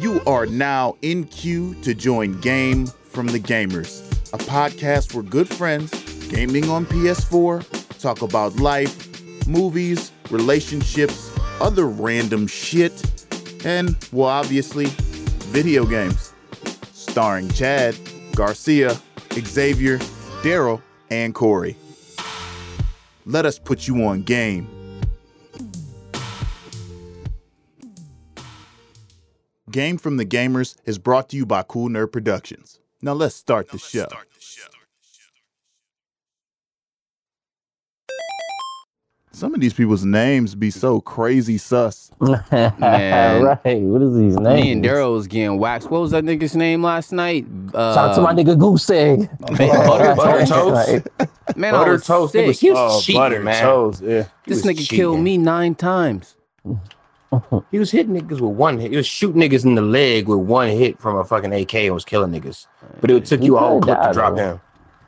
You are now in queue to join Game from the Gamers, a podcast for good friends gaming on PS4, talk about life, movies, relationships, other random shit, and, well, obviously, video games. Starring Chad, Garcia, Xavier, Daryl, and Corey. Let us put you on game. Game from the Gamers is brought to you by Cool Nerd Productions. Now let's start the show. Some of these people's names be so crazy sus. Man. right. What is these names? Me and Daryl was getting waxed. What was that nigga's name last night? Uh, Shout out to my nigga Goose Egg. Butter Butter Toast. Toast. Right. Man, I Butter was toast. sick. He was, He was oh, cheating, butter man. toast. Yeah. He This was nigga killed me nine times. He was hitting niggas with one hit. He was shooting niggas in the leg with one hit from a fucking AK and was killing niggas. But it took He you all whole clip to drop though. him.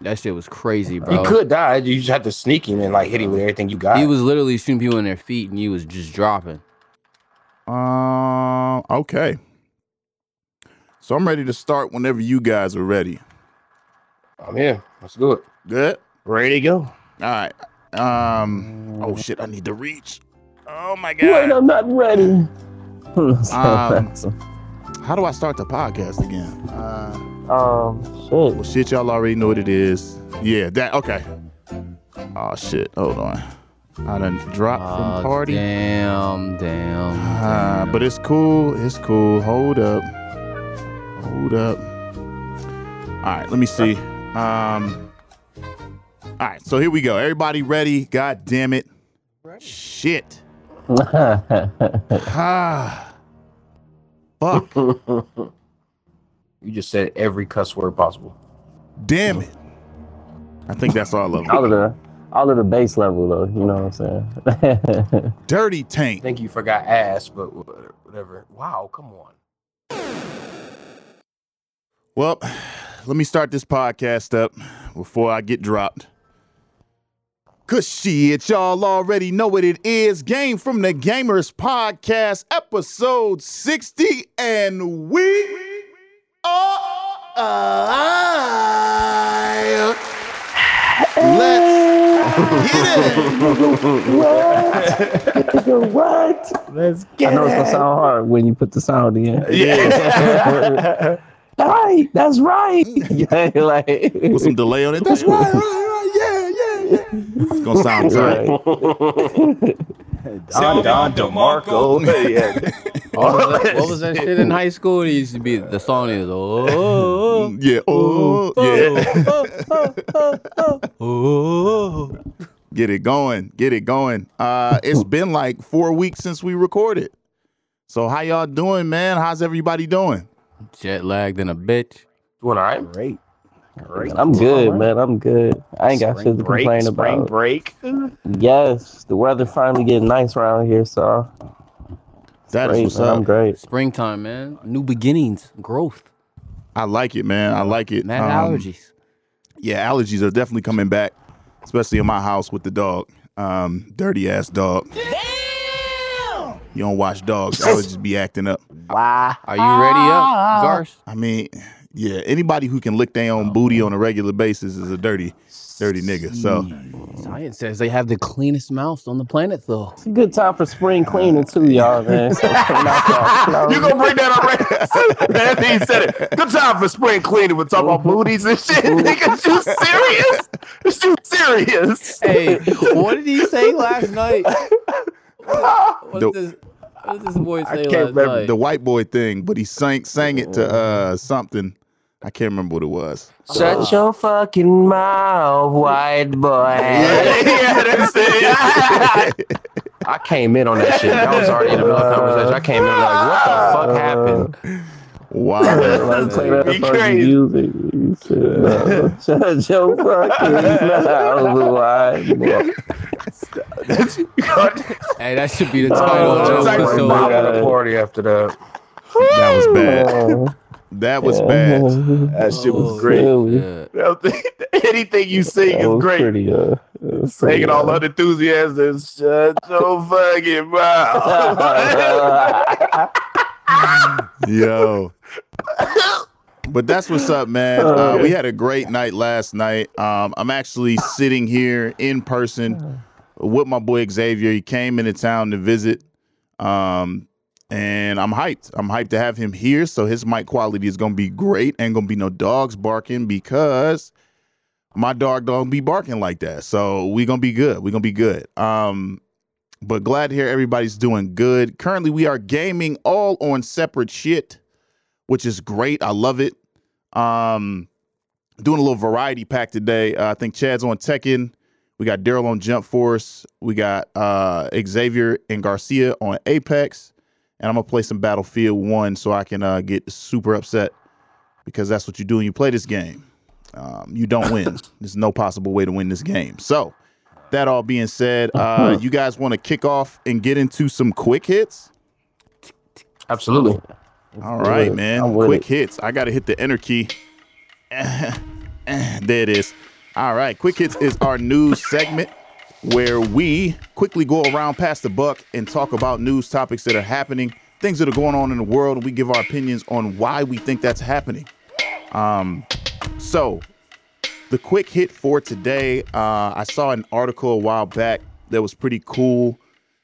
That shit was crazy, bro. He could die. You just had to sneak him and like hit him with everything you got. He was literally shooting people in their feet, and he was just dropping. Uh, okay. So I'm ready to start whenever you guys are ready. I'm here. Let's do it. Good? Ready to go. All right. Um, oh shit, I need to reach. Oh my god! Wait. I'm not ready. Um, How do I start the podcast again? Uh, um, well, shit. shit, y'all already know what it is. Yeah, that, okay. Oh shit, hold on. I done dropped Oh, from party. Damn, damn. Uh, damn. but it's cool. It's cool. Hold up. Hold up. All right, let me see. Um. All right, so here we go. Everybody ready? God damn it. Shit. Ah. Fuck. You just said every cuss word possible. Damn it. I think that's all of all of the all of the base level though, you know what I'm saying? Dirty I Tank. think you forgot ass, but whatever. Wow, come on. Well, let me start this podcast up before I get dropped. Cause shit, y'all already know what it is. Game from the Gamers Podcast, episode 60, and we are alive. Let's get it. what? Let's get it. I know it's gonna sound hard when you put the sound in. Yeah. right, that's right. yeah, like With some delay on it. That's right, right, right. Yeah, yeah, yeah. It's gonna sound tight. Don Don DeMarco. yeah. What was, that, what was that shit in high school? It used to be the song is oh, Yeah. Oh, yeah. oh, Get it going. Get it going. Uh it's been like four weeks since we recorded. So how y'all doing, man? How's everybody doing? jet lagged in a bitch. Doing all right. Great. Great. I'm good, man. I'm good. I ain't got shit to break, complain spring about. break. Yes, the weather finally getting nice around here, so That is great, what's man. I'm up. great. Springtime, man. New beginnings, growth. I like it, man. I like it. Mad Um, allergies. Yeah, allergies are definitely coming back, especially in my house with the dog. Um, dirty ass dog. Damn! You don't watch dogs. Allergies be acting up. Why? Are you ready up, Garth? I mean, yeah, anybody who can lick their own booty on a regular basis is a dirty, dirty nigga. So Science says they have the cleanest mouths on the planet, though. It's a good time for spring cleaning too, y'all, man. So knock off, you know? You gonna bring that already? After he said it. Good time for spring cleaning. We're talking about booties and shit. Nigga, you serious? Is you serious? Hey, what did he say last night? What, The- what, did, this, what did this boy I can't last remember night? the white boy thing, but he sang sang it to uh something. I can't remember what it was. Shut uh, your fucking mouth, white boy. yeah, that's it. I came in on that shit. That was already in the middle of the conversation. I came in like, what the fuck happened? Wow. Like, play that fucking crazy. music. He said, no. Shut your fucking mouth, white boy. hey, that should be the title Oh, of the oh, episode. Bob God. at a party after that. That was bad. Oh, That was bad. That shit was Oh, great. Really? Yeah. Anything you sing That is was great. pretty, uh, that was pretty, Singing all uh, unenthusiastic. Shut your fucking mouth. Yo. But that's what's up, man. Uh, we had a great night last night. Um, I'm actually sitting here in person with my boy Xavier. He came into town to visit. Um, and I'm hyped. I'm hyped to have him here. So his mic quality is gonna be great. Ain't gonna be no dogs barking because my dog don't be barking like that. So we gonna be good. we gonna be good. Um, but glad to hear everybody's doing good. Currently, we are gaming all on separate shit, which is great. I love it. Um, doing a little variety pack today. Uh, I think Chad's on Tekken. We got Daryl on Jump Force. We got uh, Xavier and Garcia on Apex. And I'm gonna play some Battlefield One so I can uh, get super upset because that's what you do when you play this game. Um, you don't win. There's no possible way to win this game. So, that all being said, uh, you guys want to kick off and get into some quick hits? Absolutely. All right, it. man. Quick it. hits. I got to hit the enter key. there it is. All right. Quick hits is our new segment where we quickly go around past the buck and talk about news topics that are happening, things that are going on in the world, and we give our opinions on why we think that's happening. Um, so the quick hit for today, uh, I saw an article a while back that was pretty cool.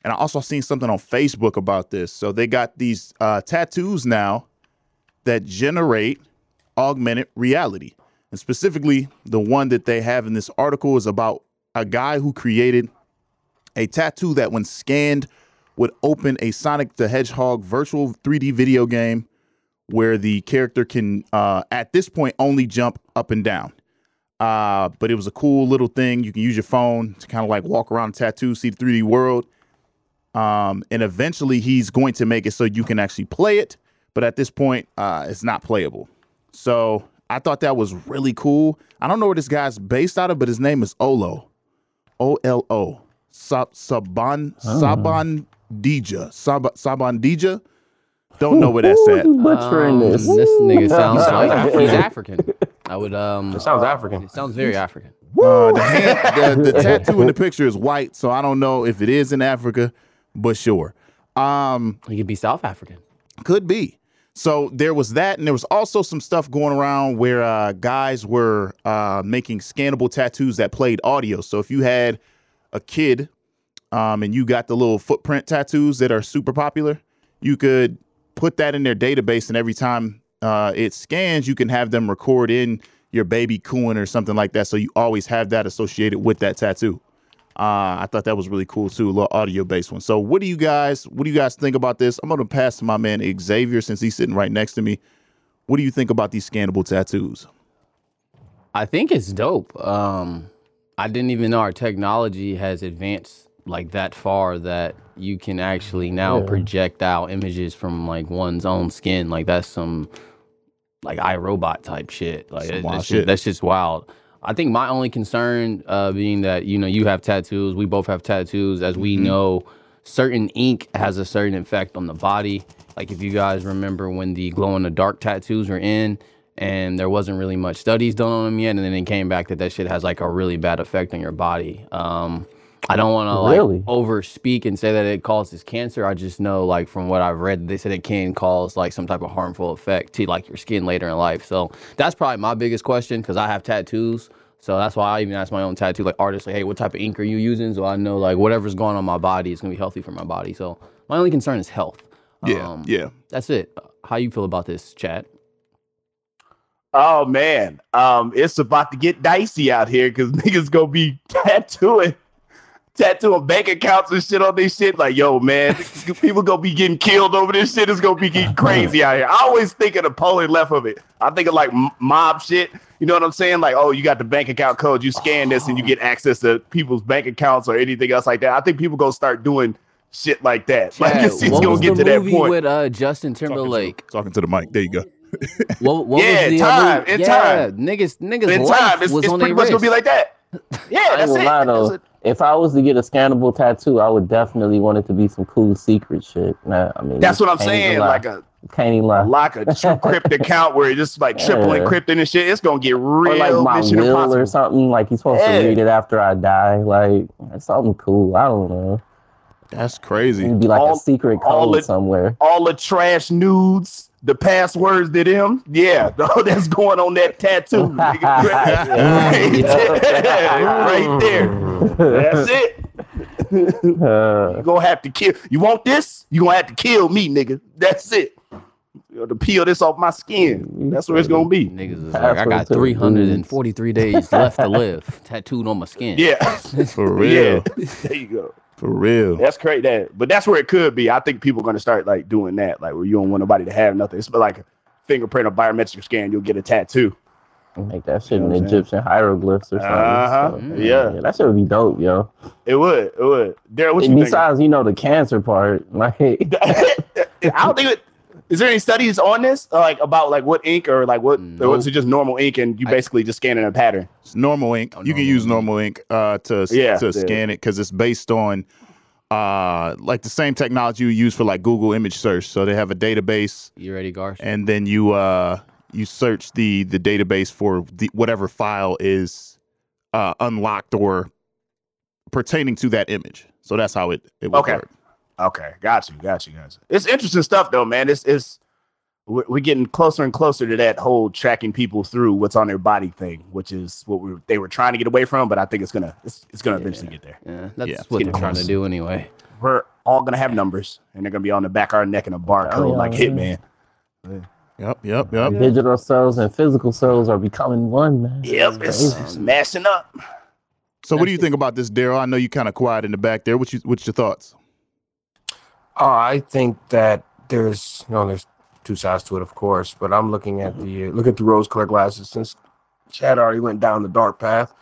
And I also seen something on Facebook about this. So they got these uh, tattoos now that generate augmented reality. And specifically, the one that they have in this article is about a guy who created a tattoo that, when scanned, would open a Sonic the Hedgehog virtual 3D video game where the character can, uh, at this point, only jump up and down. Uh, but it was a cool little thing. You can use your phone to kind of like walk around the tattoo, see the 3D world. Um, and eventually he's going to make it so you can actually play it. But at this point, uh, it's not playable. So I thought that was really cool. I don't know where this guy's based out of, but his name is Olo. O L O. Sab- Saban Saban Dija. Sab- Saban Dija. Don't know where that's Ooh, at. butchering Um, this. This nigga sounds Sounds like African. he's African. I would um. It sounds African. It sounds very African. Uh, the, hand, the, the tattoo in the picture is white, so I don't know if it is in Africa, but sure. Um, He could be South African. Could be. So there was that, and there was also some stuff going around where uh, guys were uh, making scannable tattoos that played audio. So if you had a kid um, and you got the little footprint tattoos that are super popular, you could put that in their database, and every time uh, it scans, you can have them record in your baby cooing or something like that. So you always have that associated with that tattoo. Uh, I thought that was really cool too, a little audio based one. So what do you guys what do you guys think about this? I'm gonna pass to my man Xavier since he's sitting right next to me. What do you think about these scannable tattoos? I think it's dope. Um, I didn't even know our technology has advanced like that far that you can actually now Yeah. project out images from like one's own skin. Like that's some like iRobot type shit. Like Some wild that's, shit. Just, that's just wild. I think my only concern uh, being that you know you have tattoos, we both have tattoos. As we Mhm. know, certain ink has a certain effect on the body. Like if you guys remember when the glow in the dark tattoos were in, and there wasn't really much studies done on them yet, and then it came back that that shit has like a really bad effect on your body. Um, I don't want to like Really? over speak and say that it causes cancer. I just know like from what I've read, they said it can cause like some type of harmful effect to like your skin later in life. So that's probably my biggest question because I have tattoos. So that's why I even ask my own tattoo like artist, like, hey, what type of ink are you using? So I know like whatever's going on my body is gonna be healthy for my body. So my only concern is health. Yeah, Um, yeah. That's it. How you feel about this, chat? Oh man, um, it's about to get dicey out here because niggas gonna be tattooing, tattooing bank accounts and shit on this shit. Like, yo, man, people gonna be getting killed over this shit. It's gonna be getting crazy out here. I always think of the polar left of it. I think of like mob shit. You know what I'm saying? Like, oh, you got the bank account code. You scan this and you get access to people's bank accounts or anything else like that. I think people gonna start doing shit like that. Like, Chad, it's, it's gonna get to that movie point. with uh, Justin Talking to- Timberlake? Talking to the mic. There you go. What, what Yeah, was the time, in yeah, time. niggas, niggas In life time, it's, was it's on pretty their much gonna be like that. Yeah, I ain't that's gonna it. lie though. it. If I was to get a scannable tattoo, I would definitely want it to be some cool secret shit. Nah, I mean, That's what I'm saying. lie. Like a can't even lie. like a crypt account where it's just like triple Yeah. encrypted and shit. It's gonna get real or like my Mission will Impossible. or something. Like you're supposed Yeah. to read it after I die. Like that's something cool. I don't know. That's crazy. It'd be like All- a secret all code somewhere. All the trash nudes, the passwords to them. Yeah, that's going on that tattoo. right, right there. That's it. Uh, You gonna have to kill. You want this? You gonna have to kill me, nigga. That's it. You know, to peel this off my skin. That's where it's gonna be. Niggas is like, I got 343 days left to live, tattooed on my skin. Yeah, For real. yeah. There you go. For real. That's great. That, but that's where it could be. I think people are gonna start like doing that, like where you don't want nobody to have nothing. It's like a fingerprint or biometric scan. You'll get a tattoo. make that shit You know in what I'm? Egyptian hieroglyphs or something. Uh-huh. So, Mm. Yeah, that shit would be dope, yo. it would. It would. Darren, what And you think? besides, you know, the cancer part, like, I don't think it. Is there any studies on this, uh, like about like what ink or like what, or Nope. was it just normal ink and you I- basically just scanning a pattern? It's normal ink. Oh, you can use normal ink uh, to Yeah, to yeah. scan it because it's based on uh, like the same technology you use for like Google image search. So they have a database, You ready, Garsh? and then you uh, you search the the database for the whatever file is uh, unlocked or pertaining to that image. So that's how it it would Okay. work. Okay, got you, got you, got you. It's interesting stuff though, man. It's it's we're, we're getting closer and closer to that whole tracking people through what's on their body thing, which is what we they were trying to get away from. But I think it's gonna it's, it's gonna eventually get there. Yeah, that's Yeah, what getting they're trying to do anyway. We're all gonna have numbers, and they're gonna be on the back of our neck in a barcode Oh, yeah, like yeah. Hitman. Yep, yep, yep. digital cells and physical cells are becoming one, man. Yep, it's Um, smashing up. So what do you think about this, Daryl? I know you kind of quiet in the back there. What you what's your thoughts? Oh, I think that there's you know there's two sides to it, of course, but I'm looking at the look at the rose-colored glasses since Chad already went down the dark path.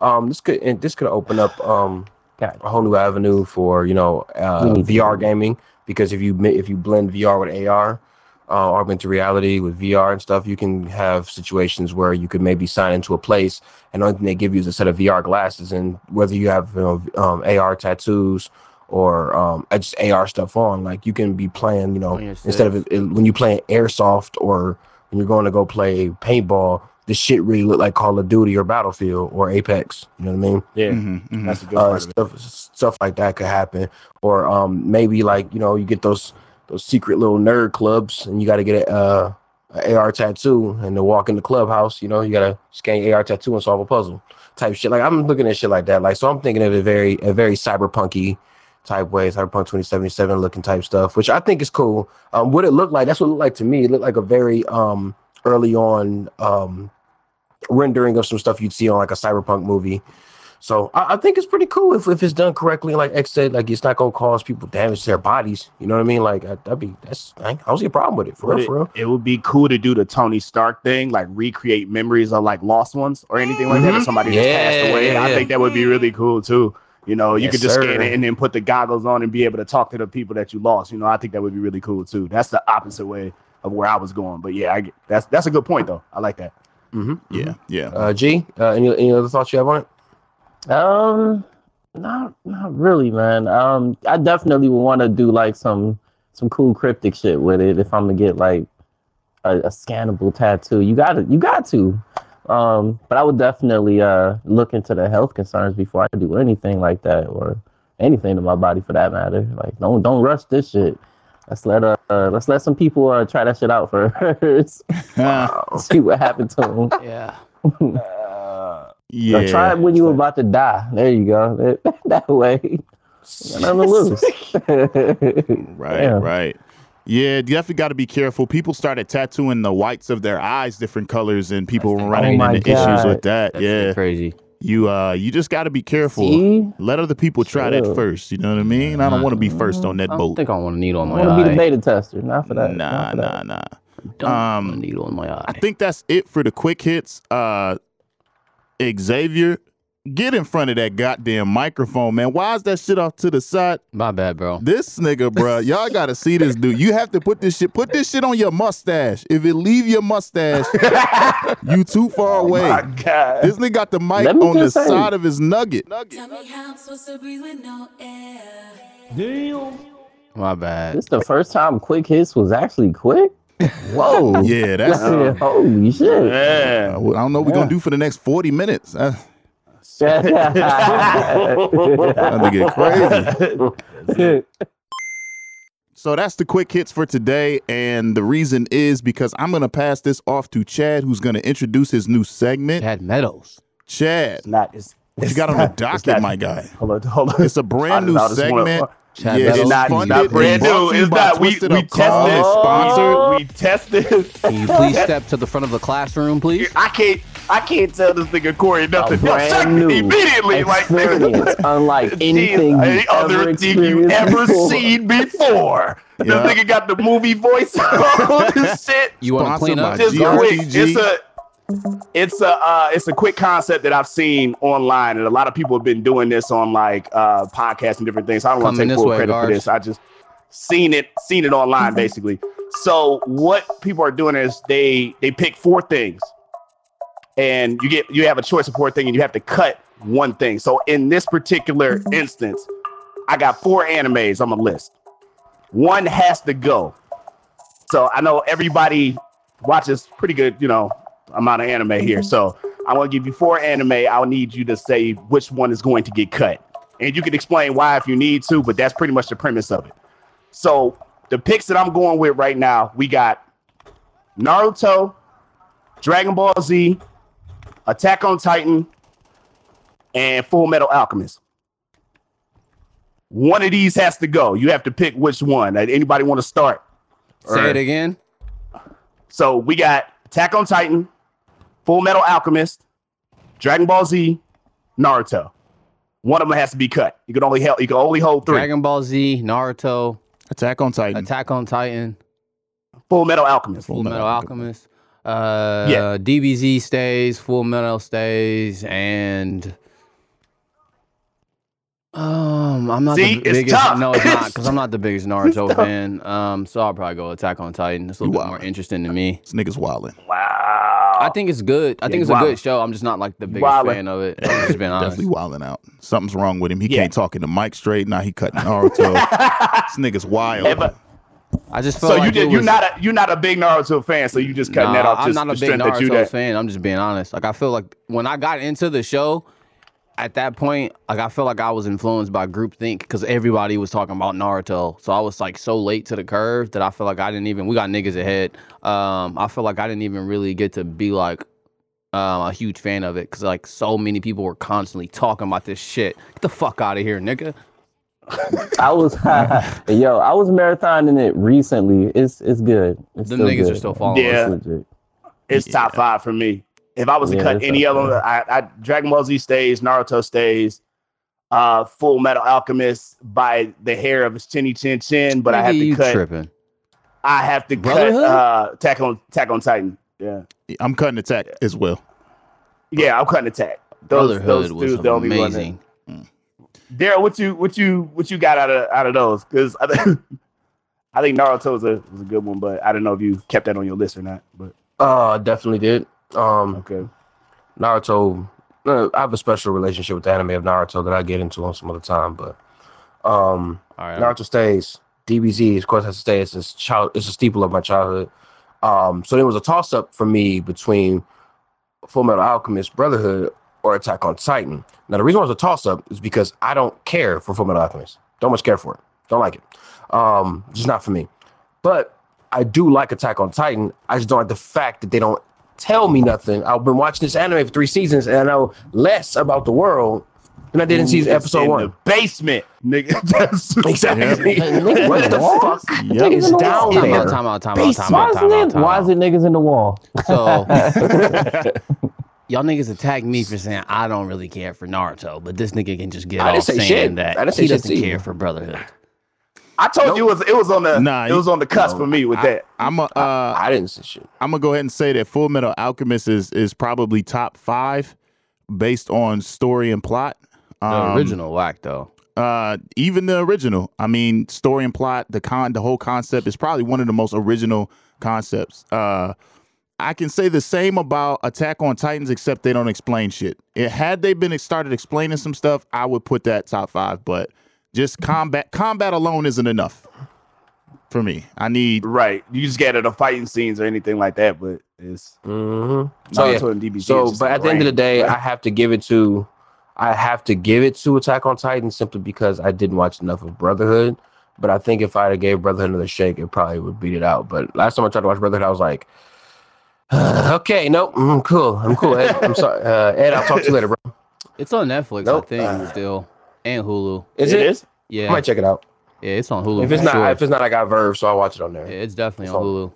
Um, this could and this could open up um a whole new avenue for you know uh, need VR gaming because if you if you blend VR with AR, uh, augmented reality with VR and stuff, you can have situations where you could maybe sign into a place and the only thing they give you is a set of VR glasses, and whether you have you know um, AR tattoos or um, just AR stuff on, like you can be playing, you know, instead of it, it- when you playing airsoft or when you're going to go play paintball, this shit really look like Call of Duty or Battlefield or Apex. You know what I mean? Yeah, Mhm, mhm. that's a good uh, part of it. stuff stuff like that could happen or um maybe like you know you get those those secret little nerd clubs and you got to get a, uh, a AR tattoo and to walk in the clubhouse you know you got to scan your AR tattoo and solve a puzzle type shit like I'm looking at shit like that like so I'm thinking of a very a very cyberpunky type way cyberpunk 2077 looking type stuff which I think is cool um what it looked like that's what it looked like to me it looked like a very um early on um rendering of some stuff you'd see on like a cyberpunk movie so I, I think it's pretty cool if, if it's done correctly. Like X said, like it's not gonna cause people damage to their bodies. You know what I mean? Like I, that'd be that's I, don't see a problem with it for real, it, for real. it would be cool to do the Tony Stark thing, like recreate memories of like lost ones or anything like that. If Mhm. somebody just passed away, yeah, I think that would be really cool too. You know, you Yes, could just scan it and then put the goggles on and be able to talk to the people that you lost. You know, I think that would be really cool too. That's the opposite way of where I was going. But yeah, I get, that's that's a good point though. I like that. hmm Yeah, yeah. Uh, G, uh, any any other thoughts you have on it? Um, not not really, man. Um, I definitely would want to do like some some cool cryptic shit with it if I'm gonna get like a, a scannable tattoo. You got to you got to. Um, but I would definitely uh look into the health concerns before I do anything like that or anything to my body for that matter. Like don't don't rush this shit. Let's let uh, uh let's let some people uh try that shit out first. See what happened to them. Yeah. Uh, yeah. try it when you were about to die. There you go. That, that way. you Nothing to lose. Right, Yeah. right. Yeah, you definitely got to be careful. People started tattooing the whites of their eyes different colors, and people were running Oh my into issues with that. That's yeah, crazy. you uh, you just got to be careful. See? Let other people try that first. You know what I mean? I don't want to be first on that I don't boat. think I want a needle in my eye? I on want to be the beta tester. Not for that. Nah, for nah, that. nah. Don't Um, want a needle in my eye. I think that's it for the quick hits. Uh, Xavier, get in front of that goddamn microphone, man. Why is that shit off to the side? My bad, bro. This nigga, bruh, y'all gotta see this dude. You have to put this shit, put this shit on your mustache. If it leave your mustache, you too far oh away. my god. This nigga got the mic on the say- side of his nugget. Tell me how I'm supposed to breathe with no air. My bad. This the first time quick hits was actually quick. Whoa. Yeah, that's. Holy shit. Yeah. I don't know what we're Yeah. gonna do for the next forty minutes. Uh, That nigga crazy. So that's the quick hits for today. And the reason is because I'm going to pass this off to Chad, who's going to introduce his new segment. Chad Meadows. Chad, It's not. It's, what you got on the not- docket, not- my guy? Hold on, hold on. It's a brand new I just wanna- segment. Chad yeah, it's not, funded not brand new. to It's not. We, we tested. It's sponsored. We tested. It. Can you please step to the front of the classroom, please? I can't. I can't tell this nigga Corey nothing. Yo, brand check new immediately. Like experience, unlike anything any you've other ever thing you've ever before. seen before. Yeah. This nigga got the movie voice on this shit. You want to Sponsored clean by up? Just quick. It's a. It's a uh, it's a quick concept that I've seen online, and a lot of people have been doing this on like uh, podcasts and different things. I don't want to take full way, credit for this. I just seen it seen it online basically. So what people are doing is they they pick four things, and you get you have a choice of four things, and you have to cut one thing. So in this particular mm-hmm. instance, I got four animes on the list. One has to go. So I know everybody watches pretty good, you know, amount of anime here. Mm-hmm. So I want to give you four anime. I'll need you to say which one is going to get cut. And you can explain why if you need to, but that's pretty much the premise of it. So the picks that I'm going with right now, we got Naruto, Dragon Ball Z, Attack on Titan, and Full Metal Alchemist. One of these has to go. You have to pick which one. Anybody want to start? Say Or- it again. so we got Attack on Titan, Full Metal Alchemist, Dragon Ball Z, Naruto. One of them has to be cut. You can only help. You can only hold three. Dragon Ball Z, Naruto, Attack on Titan. Attack on Titan, Full Metal Alchemist. Full Metal Alchemist. Uh, Yeah. DBZ stays, Full Metal stays, and um, I'm not See, the it's biggest. tough. No, it's not because I'm not the biggest Naruto fan. Um, so I'll probably go Attack on Titan. It's a little bit more interesting to me. This nigga's wilding. Wow. I think it's good. I Yeah, think it's you a good show. I'm just not like the biggest wildin'. fan of it. I'm just being honest. Definitely wilding out. Something's wrong with him. He Yeah. can't talk in the mic straight. Now he cutting Naruto. this nigga's wild. Yeah, but- I just felt so like you did. You're not a you're not a big Naruto fan. So you just cutting that Nah, off. I'm Just not a big that Naruto that. fan. I'm just being honest. Like I feel like when I got into the show, at that point, like I feel like I was influenced by groupthink because everybody was talking about Naruto. So I was like so late to the curve that I feel like I didn't even. We got niggas ahead. Um, I feel like I didn't even really get to be like um, a huge fan of it because like so many people were constantly talking about this shit. Get the fuck out of here, nigga. I was yo, I was marathoning it recently. It's it's good. It's Them still niggas are still following. Yeah. It's legit. It's top five for me. If I was to Yeah, cut any up of them. I, I Dragon Ball Z stays, Naruto stays, uh, Full Metal Alchemist by the hair of his chinny chin chin. But I have to cut. tripping. I have to cut Brotherhood? uh, Attack on Attack on Titan. Yeah, I'm cutting Attack as well. yeah, I'm cutting Attack. Those, Brotherhood those was dudes, the only one that- amazing. Daryl, what you what you what you got out of out of those? Because I, think- I think Naruto was a was a good one, but I don't know if you kept that on your list or not. But Uh, definitely did. Um, okay, Naruto. uh, I have a special relationship with the anime of Naruto that I get into on some other time, but um, All right. Naruto stays. DBZ, of course, has to stay. It's a child. It's a staple of my childhood. Um, so there was a toss up for me between Full Metal Alchemist Brotherhood or Attack on Titan. Now the reason why it was a toss up is because I don't care for Full Metal Alchemist. Don't much care for it. Don't like it. Um, just not for me. But I do like Attack on Titan. I just don't like the fact that they don't tell me nothing. I've been watching this anime for three seasons and I know less about the world than I did in season It's episode in one. the basement, nigga. That's- Exactly. Niggas what the the fuck Yep. is the down wall. Time there? out, time out, time out, time Why out, is time out, it time why is it niggas in the wall? So y'all niggas attack me for saying I don't really care for Naruto, but this nigga can just get I off say saying shit. that I he doesn't care for Brotherhood. I told you it was it was on the Nah, it was on the cusp no. for me with I, that. I'm a, uh, I didn't say shit. I'm gonna go ahead and say that Full Metal Alchemist is is probably top five based on story and plot. The Um, original whack though. uh, even the original. I mean, story and plot, the con, the whole concept is probably one of the most original concepts. Uh, I can say the same about Attack on Titans, except they don't explain shit. It, had they been started explaining some stuff, I would put that top five. But just combat, combat alone isn't enough for me. I need Right. You just get it the fighting scenes or anything like that, but it's Mm-hmm. So, yeah. Naruto and DBZ. is so just but at the end of the day, right? I have to give it to I have to give it to Attack on Titan simply because I didn't watch enough of Brotherhood. But I think if I'd have gave Brotherhood another shake, it probably would beat it out. But last time I tried to watch Brotherhood, I was like, okay, nope, I'm cool. I'm cool. Ed, I'm sorry. Uh, Ed, I'll talk to you later, bro. It's on Netflix, Nope. I think, still, and Hulu. Is It it? is? I Yeah, might check it out. yeah, it's on Hulu. If it's not, sure. if it's not, I got VRV, so I'll watch it on there. Yeah, it's definitely It's on on- Hulu.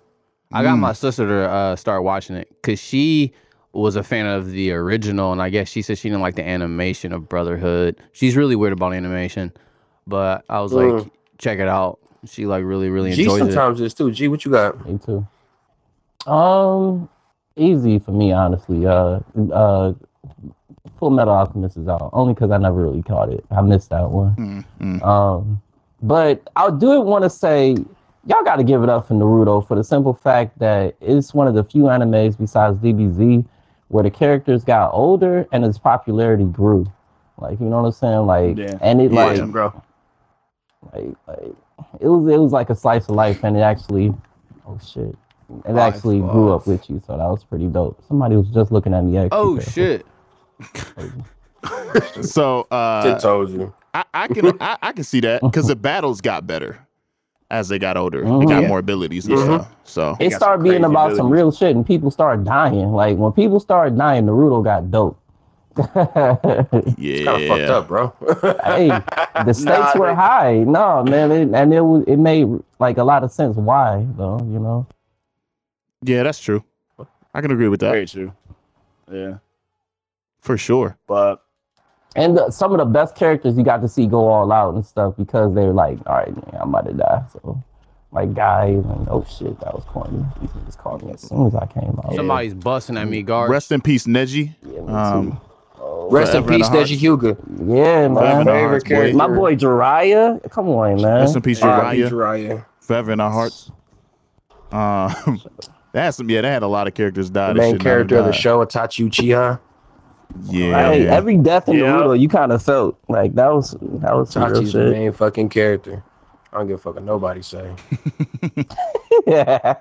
I got Mm. my sister to uh, start watching it because she was a fan of the original, and I guess she said she didn't like the animation of Brotherhood. She's really weird about animation, but I was like, Mm. check it out. She like really, really G enjoys it. sometimes is too. G, what you got? Me too. Um, easy for me, honestly. Uh, uh, Full Metal Alchemist is out only because I never really caught it. I missed that one. Mm, mm. Um, but I do want to say y'all got to give it up for Naruto for the simple fact that it's one of the few animes besides DBZ where the characters got older and its popularity grew. Like you know what I'm saying? Like Yeah. and it Yeah. like Him, bro. like like it was it was like a slice of life and it actually oh shit it Five actually grew up with you so that was pretty dope somebody was just looking at me extra Oh careful. shit! So uh, Sid told you. I, I can I, I can see that because the battles got better as they got older. They Mhm. got Yeah. more abilities and Mhm. stuff. So it got started being crazy about some real shit and people started dying like when people started dying naruto got dope yeah, Kind of fucked up, bro. hey the stakes Nah, were they- high no man it, and it was it made like a lot of sense why though you know yeah, that's true. I can agree with that Very true. Yeah. for sure. But and the, some of the best characters you got to see go all out and stuff because they're like, all right, man, I'm about to die. So, like, guy, and oh shit, that was corny. These niggas called me as soon as I came out. Somebody's busting at me, guard. Rest in peace, Neji. Yeah, me Um, too. Oh, Rest in peace, our hearts. Neji Hyuga. yeah, Forever in man. our Favorite character. My boy Jiraiya, come on, man. Rest in peace, R.I.P. Jiraiya. Jiraiya. Forever in our hearts. Um, that had some. Yeah, They had a lot of characters die. The main should not have character of the show, Itachi Uchiha. Yeah, Hey, yeah. every death in Yeah. Naruto, you kind of felt like that was that was some Itachi's the main fucking character. I don't give a fuck what nobody say. yeah.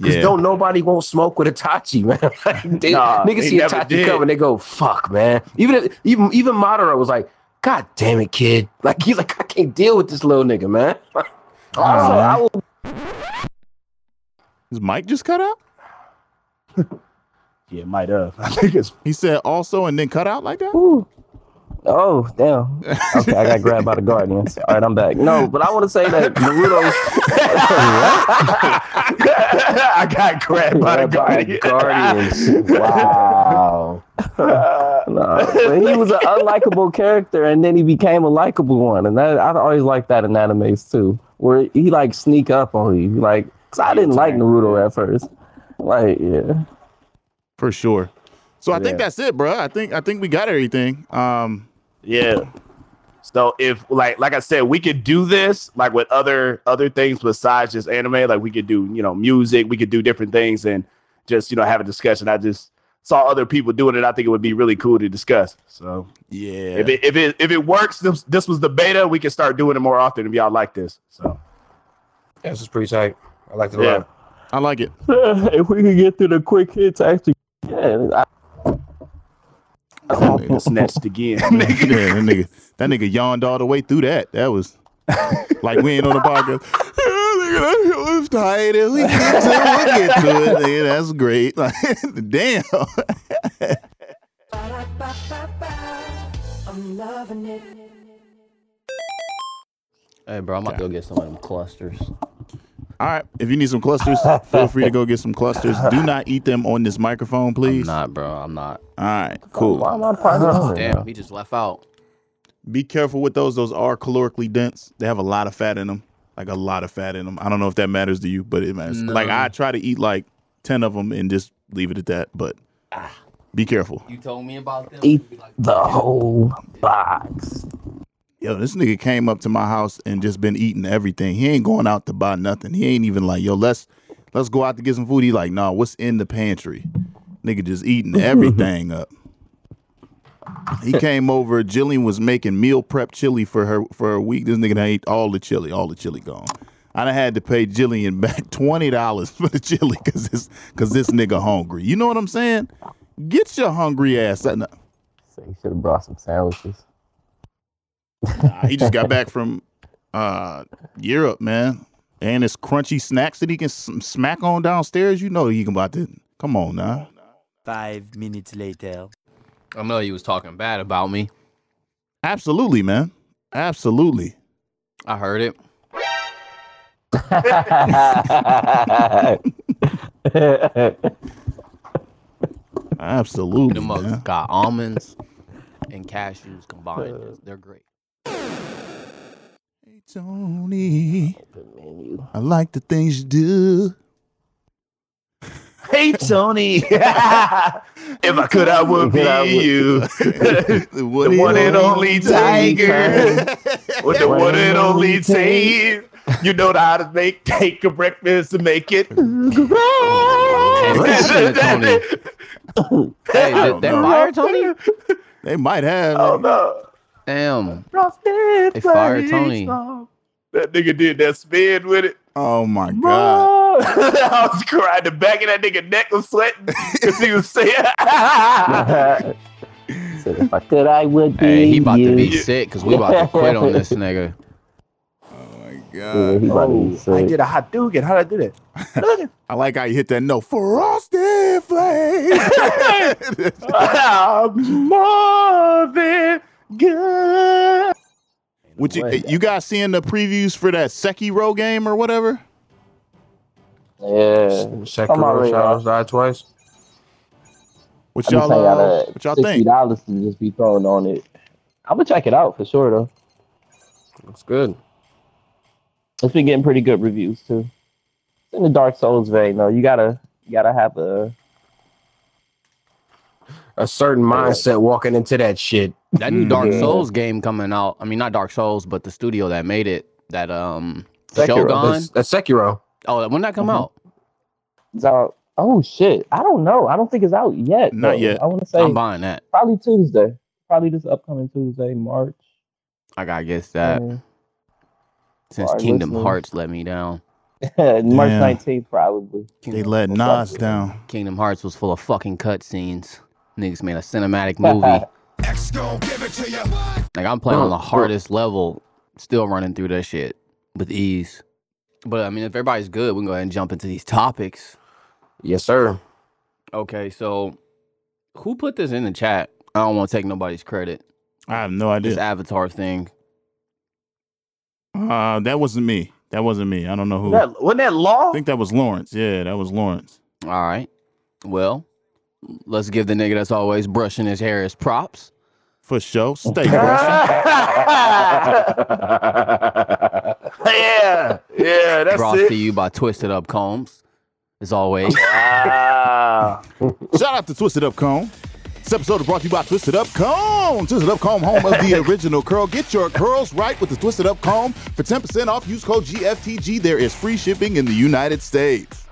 Cause yeah. don't nobody won't smoke with Itachi, man. Like, they, Nah, niggas they see never Itachi did. coming, they go, "Fuck, man." Even if, even even Madara was like, "God damn it, kid!" Like he's like, "I can't deal with this little nigga, man." Also, I will His mic just cut out. yeah, might have. I think it's He said also and then cut out like that. Ooh. Oh, damn. Okay, I got grabbed by the Guardians. All right, I'm back. No, but I want to say that Naruto. I got grabbed by the By guardian. Guardians. Wow. no, but he was an unlikable character, and then he became a likable one, and that I always like that in animes too, where he like sneak up on you, like. Cause I didn't like Naruto at first. Like, yeah. For sure. So I think that's it, bro. I think I think we got everything. Um, Yeah. So if like like I said, we could do this like with other other things besides just anime. Like we could do you know music, we could do different things and just you know have a discussion. I just saw other people doing it. I think it would be really cool to discuss. So yeah. if it if it if it works, this, this was the beta. We can start doing it more often if y'all like this. So Yeah, this is pretty tight. I like it a Yeah. lot. I like it. if we could get through the quick hits, actually, yeah. I, That nigga, snatched again. yeah, that nigga, that nigga yawned all the way through that. That was like we ain't on the podcast. Nigga, that was tight. We get to it. We'll get to it. Nigga, that's great. Like, damn. I'm loving it. Hey, bro, I'm about to go get some of them clusters. All right. If you need some clusters, feel free to go get some clusters. Do not eat them on this microphone, I'm please. not, bro. I'm not. All right. Cool. why am I part of oh, Damn, he just left out. Be careful with those. Those are calorically dense. They have a lot of fat in them. Like a lot of fat in them. I don't know if that matters to you, but it matters. No. Like I try to eat like 10 of them and just leave it at that, but ah. be careful. You told me about them. Eat the whole box. Yo, this nigga came up to my house and just been eating everything. He ain't going out to buy nothing. He ain't even like, yo, let's let's go out to get some food. He like, nah, what's in the pantry? Nigga just eating everything up. He came over. Jillian was making meal prep chili for her for a week. This nigga done ate all the chili, all the chili gone. I done had to pay Jillian back twenty dollars for the chili because this because this nigga hungry. You know what I'm saying? Get your hungry ass. No, He should have brought some sandwiches. Nah, he just got back from uh Europe, man. And it's crunchy snacks that he can smack on downstairs. You know he can about to. Come on now. Five minutes later. I know you was talking bad about me. Absolutely, man. Absolutely. I heard it. Absolutely, Them man. got almonds and cashews combined. They're great. Hey, Tony, I like the things you do. Hey Tony, if I could, I would be you. the the one and only tiger with the one and only tape. You know how to make take a breakfast and make it. Hey, Tony. Hey, that, don't that know. fire, Tony? They might have. Oh no. Damn. Frosted They fired Flakes. Tony. That nigga did that spin with it. Oh my god. I was crying. The back of that nigga neck was sweating because he was saying. Said if I could, I would be. Hey, he about to be sick because we about to quit on this nigga. Oh my god. he about to be Oh, I did a hot dugan. How did I do that? I like how you hit that note. Frosted flakes. I'm more than good. Would you you guys seeing the previews for that Sekiro game or whatever? Yeah. Come on, Sekiro Ray, Shadows died twice. What I just y'all ain't got uh, a what y'all sixty think? dollars to just be thrown on it. I'm gonna check it out for sure though. That's good. It's been getting pretty good reviews too. It's in the Dark Souls vein though. You gotta you gotta have a A certain mindset walking into that shit. That new Dark Yeah. Souls game coming out. I mean, not Dark Souls, but the studio that made it. That um Sekiro. Shogun. That's, that's Sekiro. Oh, when that come Mhm. out? it's out. Oh shit! I don't know. I don't think it's out yet. Not though. yet. I want to say I'm buying that. probably Tuesday. Probably this upcoming Tuesday, March. I gotta guess that um, since Kingdom listeners. Hearts let me down. March nineteenth, probably. They let Nas down. Kingdom Hearts was full of fucking cutscenes. Niggas made a cinematic movie. Like I'm playing on the hardest level, still running through that shit with ease. But I mean, if everybody's good, we can go ahead and jump into these topics. Yes, sir. Okay, so who put this in the chat? I don't want to take nobody's credit. I have no idea. This idea. Avatar thing. Uh, that wasn't me. That wasn't me. I don't know who. That, wasn't that law? I think that was Lawrence. Yeah, that was Lawrence. All right. Well, let's give the nigga that's always brushing his hair his props. For sure. Stay brushing. yeah, yeah, that's Brought it. to you by Twisted Up Combs, as always. Wow. Shout out to Twisted Up Comb. This episode is brought to you by Twisted Up Comb. Twisted Up Comb, home of the original curl. Get your curls right with the Twisted Up Comb. For 10% off, use code GFTG. There is free shipping in the United States.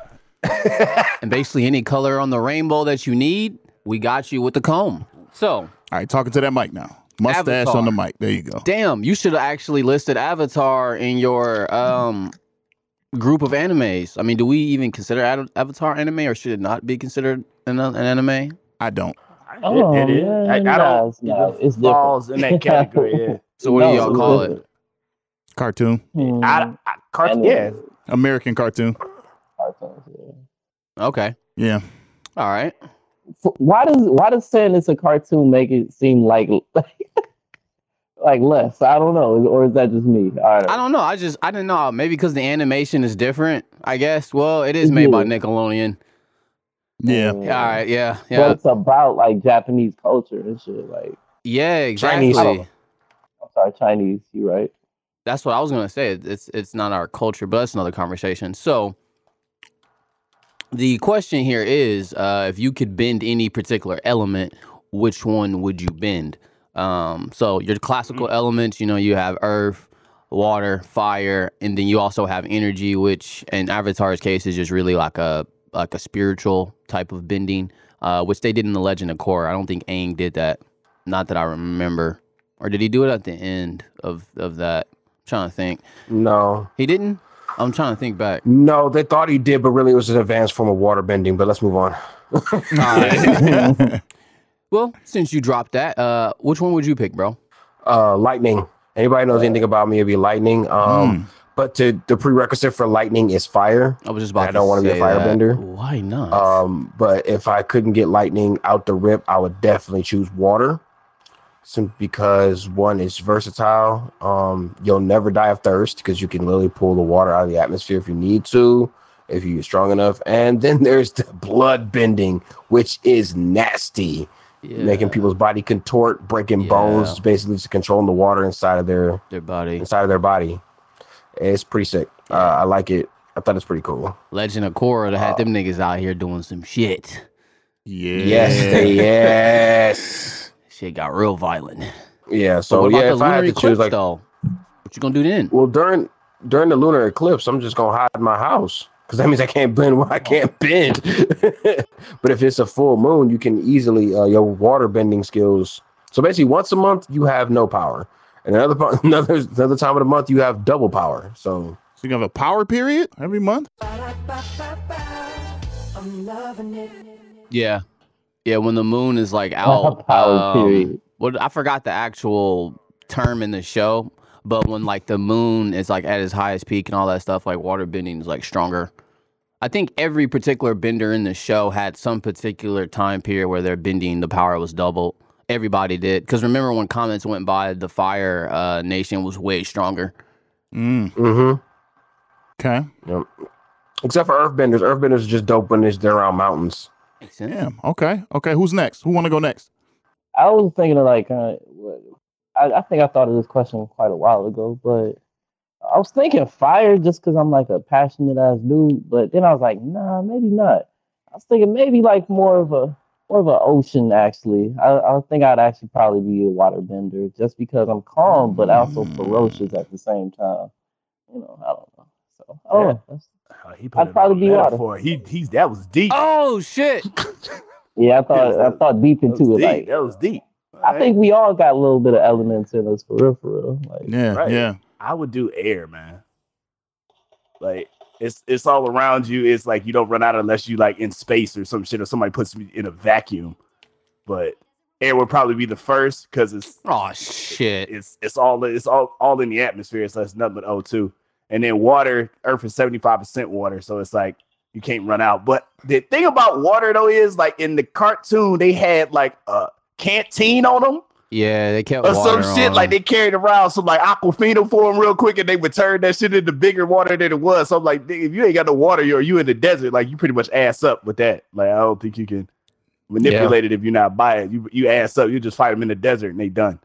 and basically, any color on the rainbow that you need, we got you with the comb. So, All right, talking to that mic now. Mustache Avatar. on the mic. There you go. damn, you should have actually listed Avatar in your um group of animes. I mean, do we even consider Ad- Avatar anime, or should it not be considered an, an anime? I don't. Oh, it, it is. man, I, I nah, don't. it's not. it It's different. falls in that category. Yeah. So, what No, do y'all call different. it? Cartoon. Hmm, I, I, cart- Anime. yeah. American cartoon. cartoons, yeah. Okay, Yeah. all right. F- Why does why does saying it's a cartoon make it seem like like less? I don't know, or is that just me? I don't I don't know. I just I didn't know. Maybe because the animation is different. I guess. Well, it is made by Nickelodeon. Yeah. Mm. Yeah, all right. Yeah. But Yeah. it's about like Japanese culture and shit. Like Yeah. Chinese. Exactly. I'm sorry, Chinese. You right? That's what I was gonna say. It's it's not our culture, but that's another conversation. So the question here is, uh, if you could bend any particular element, which one would you bend? Um, so your classical elements, you know, you have earth, water, fire, and then you also have energy, which in Avatar's case is just really like a like a spiritual type of bending, uh, which they did in the Legend of Korra. I don't think Aang did that, not that I remember, or did he do it at the end of of that? I'm trying to think. No. He didn't. I'm trying to think back. No, they thought he did, but really it was an advanced form of water bending. But let's move on. Well, since you dropped that, uh, which one would you pick, bro? Uh, lightning. Anybody knows anything about me? It'd be lightning. Um, but to, the prerequisite for lightning is fire. I was just about. To I don't want wanna be a firebender. Why not? Um, but if I couldn't get lightning out the rip, I would definitely choose water. Simply because one is versatile. Um, you'll never die of thirst because you can literally pull the water out of the atmosphere if you need to, if you're strong enough. And then there's the blood bending, which is nasty, yeah, making people's body contort, breaking Yeah. bones, basically just controlling the water inside of their their body. inside of their body. It's pretty sick. Uh, I like it. I thought it's pretty cool. Legend of Korra that had Uh, them niggas out here doing some shit. Yeah. Yes, they- yes. Shit got real violent. Yeah, So so what yeah, if I had to choose like though? What you gonna do then? well during during the lunar eclipse, I'm just gonna hide in my house. Because that means I can't bend where I can't bend. but if it's a full moon, you can easily uh, your water bending skills. So basically once a month you have no power. And another another another time of the month you have double power. So So you have a power period every month? Yeah, yeah. When the moon is like out, Power um, period. What I forgot the actual term in the show, but when like the moon is like at its highest peak and all that stuff, like water bending is like stronger. I think every particular bender in the show had some particular time period where their bending the power was doubled. Everybody did because remember when comments went by, the Fire uh, Nation was way stronger. Mm. mm-hmm. Okay. Yep. Except for earthbenders. Earthbenders is just dope when they're around mountains. Makes sense. Damn. Okay. Okay. Who's next? Who want to go next? I was thinking of like, uh, I, I think I thought of this question quite a while ago, but I was thinking fire just because I'm like a passionate ass dude. But then I was like, nah, maybe not. I was thinking maybe like more of a more of an ocean actually. I, I think I'd actually probably be a waterbender just because I'm calm but also Mm. ferocious at the same time. You know, I don't know. So I don't Yeah. know. That's- Uh, he I'd it probably be water. metaphor. He he's that was deep. Oh shit! Yeah, I thought I that- thought deep into it. deep. Like that was deep. I think we all got a little bit of elements in us for real, for real. Like Yeah. Right. Yeah. I would do air, man. Like it's it's all around you. It's like you don't run out unless you like in space or some shit or somebody puts me in a vacuum. But air would probably be the first because it's Oh shit! it's it's all it's all all in the atmosphere, so it's nothing but O2. And then water, Earth is 75% water, so it's like you can't run out. But the thing about water though is like in the cartoon, they had like a canteen on them Yeah, they kept or water some shit. on Like they carried around some like aquafina for them real quick, and they would turn that shit into bigger water than it was. So I'm like, if you ain't got no water, you're you in the desert, like you pretty much ass up with that. Like I don't think you can manipulate it if you're not by it. You you ass up, you just fight them in the desert and they done.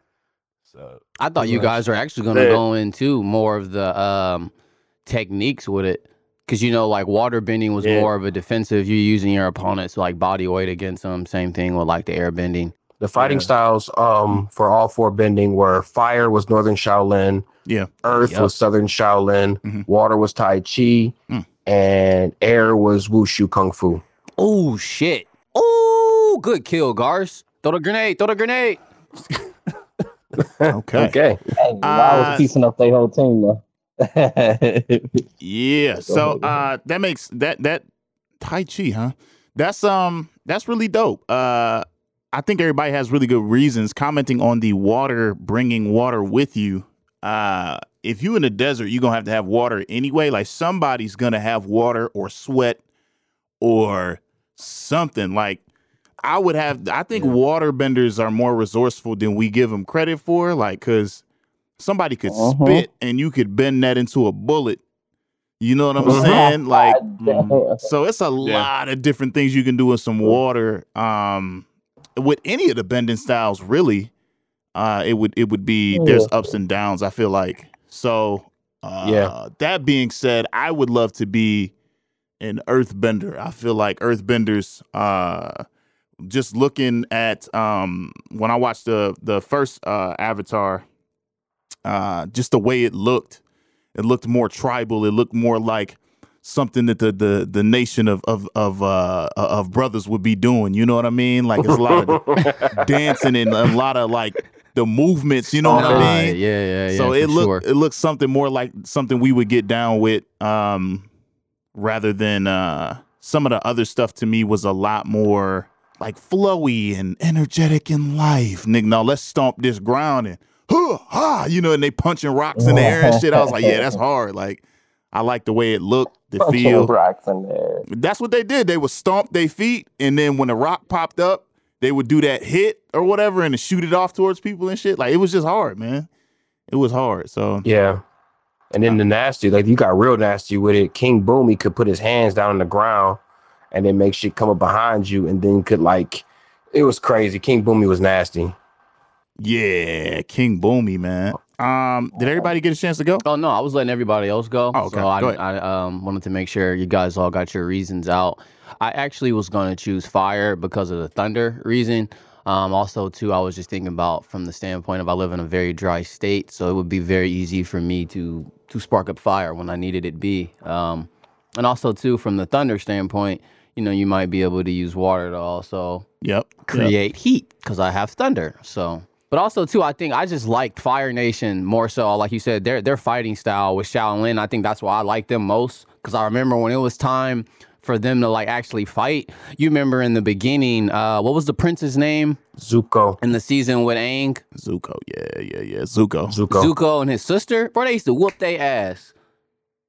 So I thought you guys were actually going to go into more of the um, techniques with it. Because, you know, like water bending was Yeah. more of a defensive. You're using your opponent's like body weight against them. Same thing with like the air bending. The fighting Yeah. styles um for all four bending were fire was Northern Shaolin, Yeah. earth Yep. was Southern Shaolin, Mhm. water was Tai Chi, Mm. and air was Wushu Kung Fu. Oh, shit. Oh, good kill, Gars. Throw the grenade. Throw the grenade. Okay. Okay. Hey, I Uh, was piecing up their whole team though. Yeah. So uh that makes that that Tai Chi, huh? That's um that's really dope. Uh I think everybody has really good reasons commenting on the water bringing water with you. Uh if you in the desert, you're gonna have to have water anyway. Like somebody's gonna have water or sweat or something. Like I would have I think water benders are more resourceful than we give them credit for. Like cause somebody could Uh-huh. spit and you could bend that into a bullet. You know what I'm Mhm. saying? Like God, so it's a lot of different things you can do with some water. Um with any of the bending styles, really. Uh it would it would be there's ups and downs, I feel like. So uh Yeah. that being said, I would love to be an earthbender. I feel like earthbenders uh just looking at um when I watched the the first uh Avatar, uh just the way it looked, it looked more tribal. It looked more like something that the the the nation of of of uh of brothers would be doing. You know what I mean? Like it's a lot of dancing and a lot of like the movements. You know what I mean? yeah, yeah. yeah. so it looked sure. it looked something more like something we would get down with, um, rather than uh some of the other stuff. To me, was a lot more like flowy and energetic in life. Nigga, now let's stomp this ground and huh, ha, you know, and they punching rocks in the air and shit. I was like, yeah, that's hard. Like, I like the way it looked, the Punching feel. rocks in there. That's what they did. They would stomp their feet, and then when the rock popped up, they would do that hit or whatever and shoot it off towards people and shit. Like it was just hard, man. It was hard. So Yeah. And then the nasty, like you got real nasty with it. King Bumi could put his hands down on the ground and then make shit come up behind you and then could like it was crazy. King Bumi was nasty. yeah, King Bumi, man. Um, did everybody get a chance to go? Oh no, I was letting everybody else go. Oh, okay. So I, Go ahead. I um, wanted to make sure you guys all got your reasons out. I actually was going to choose fire because of the thunder reason. Um, also, too, I was just thinking about from the standpoint of I live in a very dry state, so it would be very easy for me to to spark up fire when I needed it be. Um, and also, too, from the thunder standpoint, you know, you might be able to use water to also Yep. Yep. create heat because I have thunder. So, but also too, I think I just liked Fire Nation more so. Like you said, their their fighting style with Shaolin. I think that's why I like them most because I remember when it was time for them to like actually fight. You remember in the beginning, uh, what was the prince's name Zuko. in the season with Aang? Zuko. Yeah, yeah, yeah. Zuko. Zuko. Zuko and his sister. Bro, they used to whoop their ass.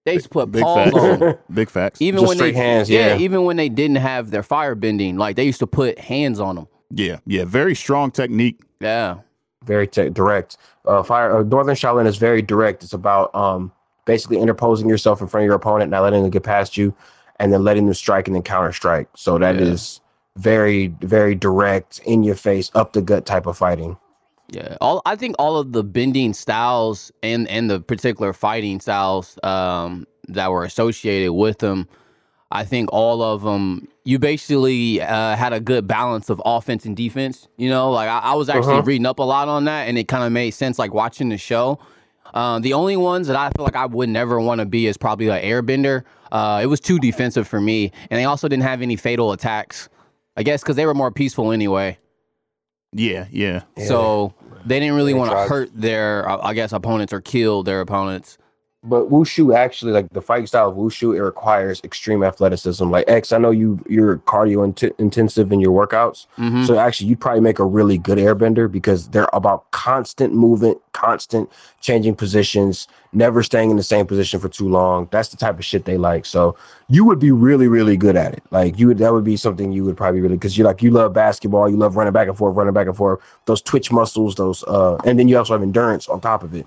They used to put Big paws facts. on 'em. Big facts. Even Just when they hands, yeah. even when they didn't have their fire bending, like they used to put hands on them. Yeah, yeah. Very strong technique. Yeah. very te- direct. Uh, fire uh, Northern Shaolin is very direct. It's about um basically interposing yourself in front of your opponent, not letting them get past you, and then letting them strike and then counter strike. So that is Yeah. very very direct, in your face, up the gut type of fighting. Yeah, all I think all of the bending styles and and the particular fighting styles um, that were associated with them, I think all of them you basically uh, had a good balance of offense and defense. You know, like I, I was actually Uh-huh. reading up a lot on that, and it kind of made sense. Like watching the show, uh, the only ones that I feel like I would never want to be is probably an airbender. Uh, it was too defensive for me, and they also didn't have any fatal attacks. I guess because they were more peaceful anyway. Yeah, yeah. So they didn't really want to hurt their, uh, I guess, opponents or kill their opponents. But wushu actually, like the fight style of wushu, it requires extreme athleticism. Like X, I know you you're cardio int- intensive in your workouts, hmm so actually you'd probably make a really good airbender because they're about constant movement, constant changing positions, never staying in the same position for too long. That's the type of shit they like. So you would be really, really good at it. Like you would, that would be something you would probably really because you like you love basketball, you love running back and forth, running back and forth. Those twitch muscles, those, uh, and then you also have endurance on top of it.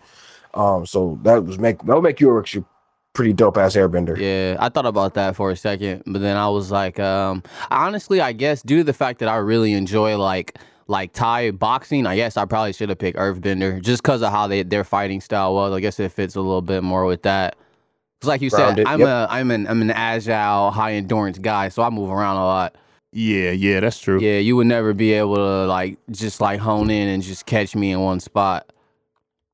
Um, so that was make that would make you a actually pretty dope ass airbender. Yeah, I thought about that for a second, but then I was like, um, honestly, I guess due to the fact that I really enjoy like like Thai boxing, I guess I probably should have picked Earthbender just because of how they their fighting style was. I guess it fits a little bit more with that. Cause like you Grounded, said, I'm yep. a I'm an I'm an agile, high endurance guy, so I move around a lot. Yeah, yeah, that's true. Yeah, you would never be able to like just like hone in and just catch me in one spot.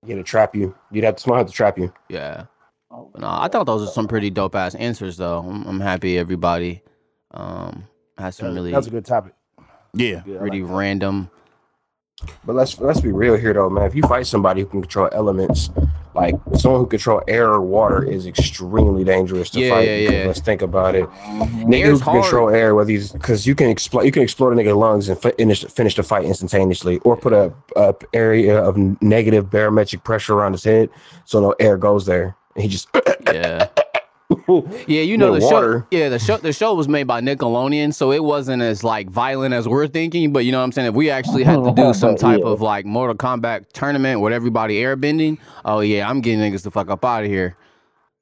Yeah, to trap you. You'd have to someone have to trap you. Yeah. But no, I thought those are some pretty dope ass answers though. I'm, I'm happy everybody um has some really That's a good topic. Yeah. pretty random. But let's let's be real here though, man. If you fight somebody who can control elements, like someone who control air or water is extremely dangerous to Yeah, fight. yeah, yeah. Let's think about it. Mm-hmm. Nigga who can control air, whether he's because you can explode, you can explode a nigga's lungs and finish finish the fight instantaneously, or put a, a area of negative barometric pressure around his head, so no air goes there, and he just Yeah. Yeah, you know With the show. Yeah, the show. The show was made by Nickelodeon, so it wasn't as like violent as we're thinking. But you know what I'm saying? If we actually had to do some type Yeah. of like Mortal Kombat tournament with everybody airbending, oh yeah, I'm getting niggas the fuck up out of here.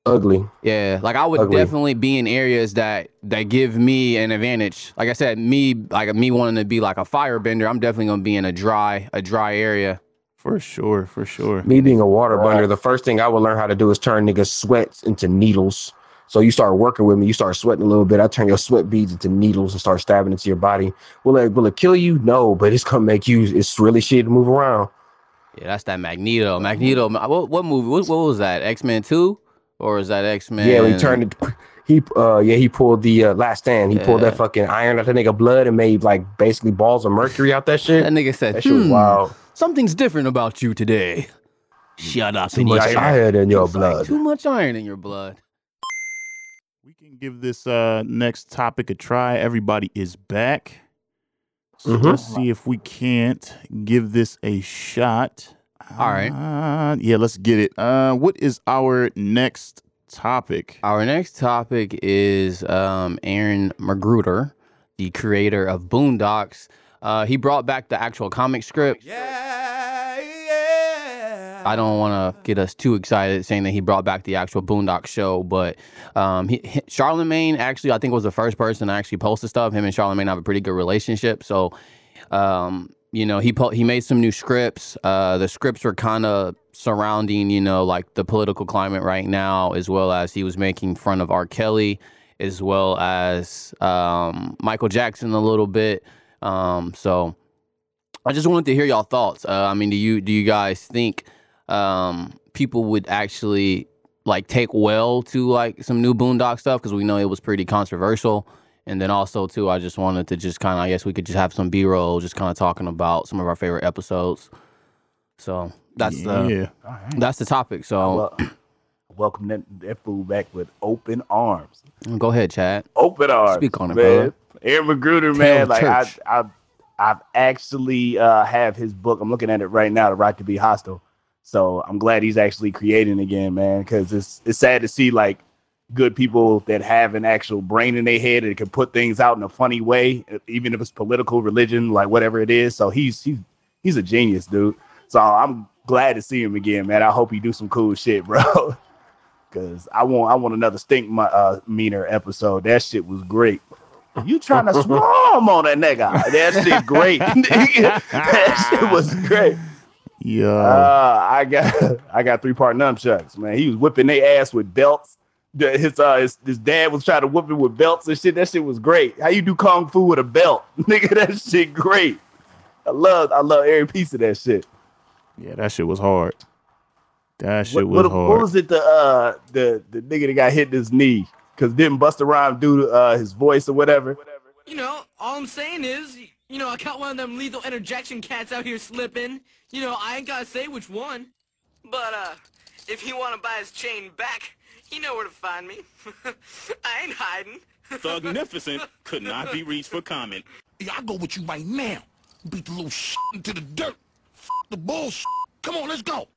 ugly. Yeah, like I would Ugly. definitely be in areas that that give me an advantage. Like I said, me like me wanting to be like a firebender, I'm definitely gonna be in a dry a dry area. For sure, for sure. Me being a water bender, the first thing I would learn how to do is turn niggas' sweats into needles. So you start working with me, you start sweating a little bit. I turn your sweat beads into needles and start stabbing into your body. Will it will it kill you? No, but it's gonna make you. It's really shit to move around. Yeah, that's that Magneto. Magneto. What what movie? What, what was that? X Men Two, or is that X Men? Yeah, he turned it. He uh yeah he pulled the uh, last stand. He pulled that fucking iron out that nigga blood and made like basically balls of mercury out that shit. That nigga said, That "Hmm, wild. Something's different about you today. Shut up Too much eat. iron in your like, blood. Too much iron in your blood. We can give this uh next topic a try. Everybody is back. Mhm. Let's see if we can't give this a shot. All right. Uh, yeah, let's get it. Uh, what is our next topic? Our next topic is um, Aaron McGruder, the creator of Boondocks. Uh, he brought back the actual comic script. I don't want to get us too excited saying that he brought back the actual Boondock show, but um, he, he, Charlemagne actually, I think, was the first person to actually post the stuff. Him and Charlemagne have a pretty good relationship. So, um, you know, he po- he made some new scripts. Uh, the scripts were kind of surrounding, you know, like the political climate right now, as well as he was making fun of R. Kelly, as well as um, Michael Jackson a little bit. Um, so, I just wanted to hear y'all thoughts. Uh, I mean, do you do you guys think um, people would actually like take well to like some new Boondock stuff because we know it was pretty controversial. And then also too, I just wanted to just kind of, I guess we could just have some B roll, just kind of talking about some of our favorite episodes. So that's the yeah. that's the topic. So Well, welcome that, that fool back with open arms. go ahead, Chad. Open arms. Speak on it, man. brother. Aaron McGruder, man. the Like I. I, I've actually uh, have his book. I'm looking at it right now. The Right to Be Hostile. So I'm glad he's actually creating again, man. Because it's it's sad to see like good people that have an actual brain in their head and can put things out in a funny way, even if it's political, religion, like whatever it is. So he's he's he's a genius, dude. So I'm glad to see him again, man. I hope he do some cool shit, bro. Cause I want I want another stink my uh meaner episode. That shit was great. You trying to swarm on that nigga? That shit great. that shit was great. Yeah. Uh, I got I got three part nunchucks, man. He was whipping their ass with belts. His uh his, his dad was trying to whip it with belts and shit. That shit was great. How you do kung fu with a belt, nigga? That shit great. I love I love every piece of that shit. yeah, that shit was hard. That shit What, was what, hard. what was it? The uh the the nigga that got hit in his knee because didn't Busta Rhyme do uh his voice or whatever? You know, all I'm saying is, you know, I caught one of them lethal interjection cats out here slipping. You know, I ain't gotta say which one. But, uh, if he wanna buy his chain back, he know where to find me. I ain't hiding. Thugnificent could not be reached for comment. Yeah, I go with you right now. Beat the little shit into the dirt. F the bullshit. Come on, let's go.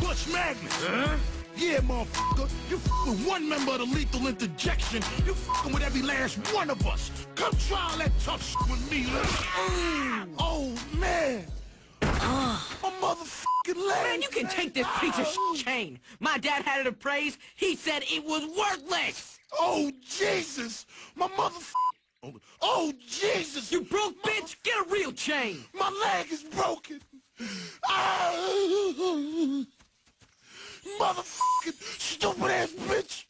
Butch Magnus. Huh? Yeah, motherfucker. You with one member of the lethal interjection. You fucking with every last one of us. Come try all that tough shit with me, man. Oh, man. My motherfucking leg. Man, you can take this piece of shit chain. My dad had it appraised. He said it was worthless. Oh, Jesus. My motherfucker. Oh, Jesus. You broke bitch, get a real chain. My leg is broken. Ah. Motherfucking stupid ass bitch.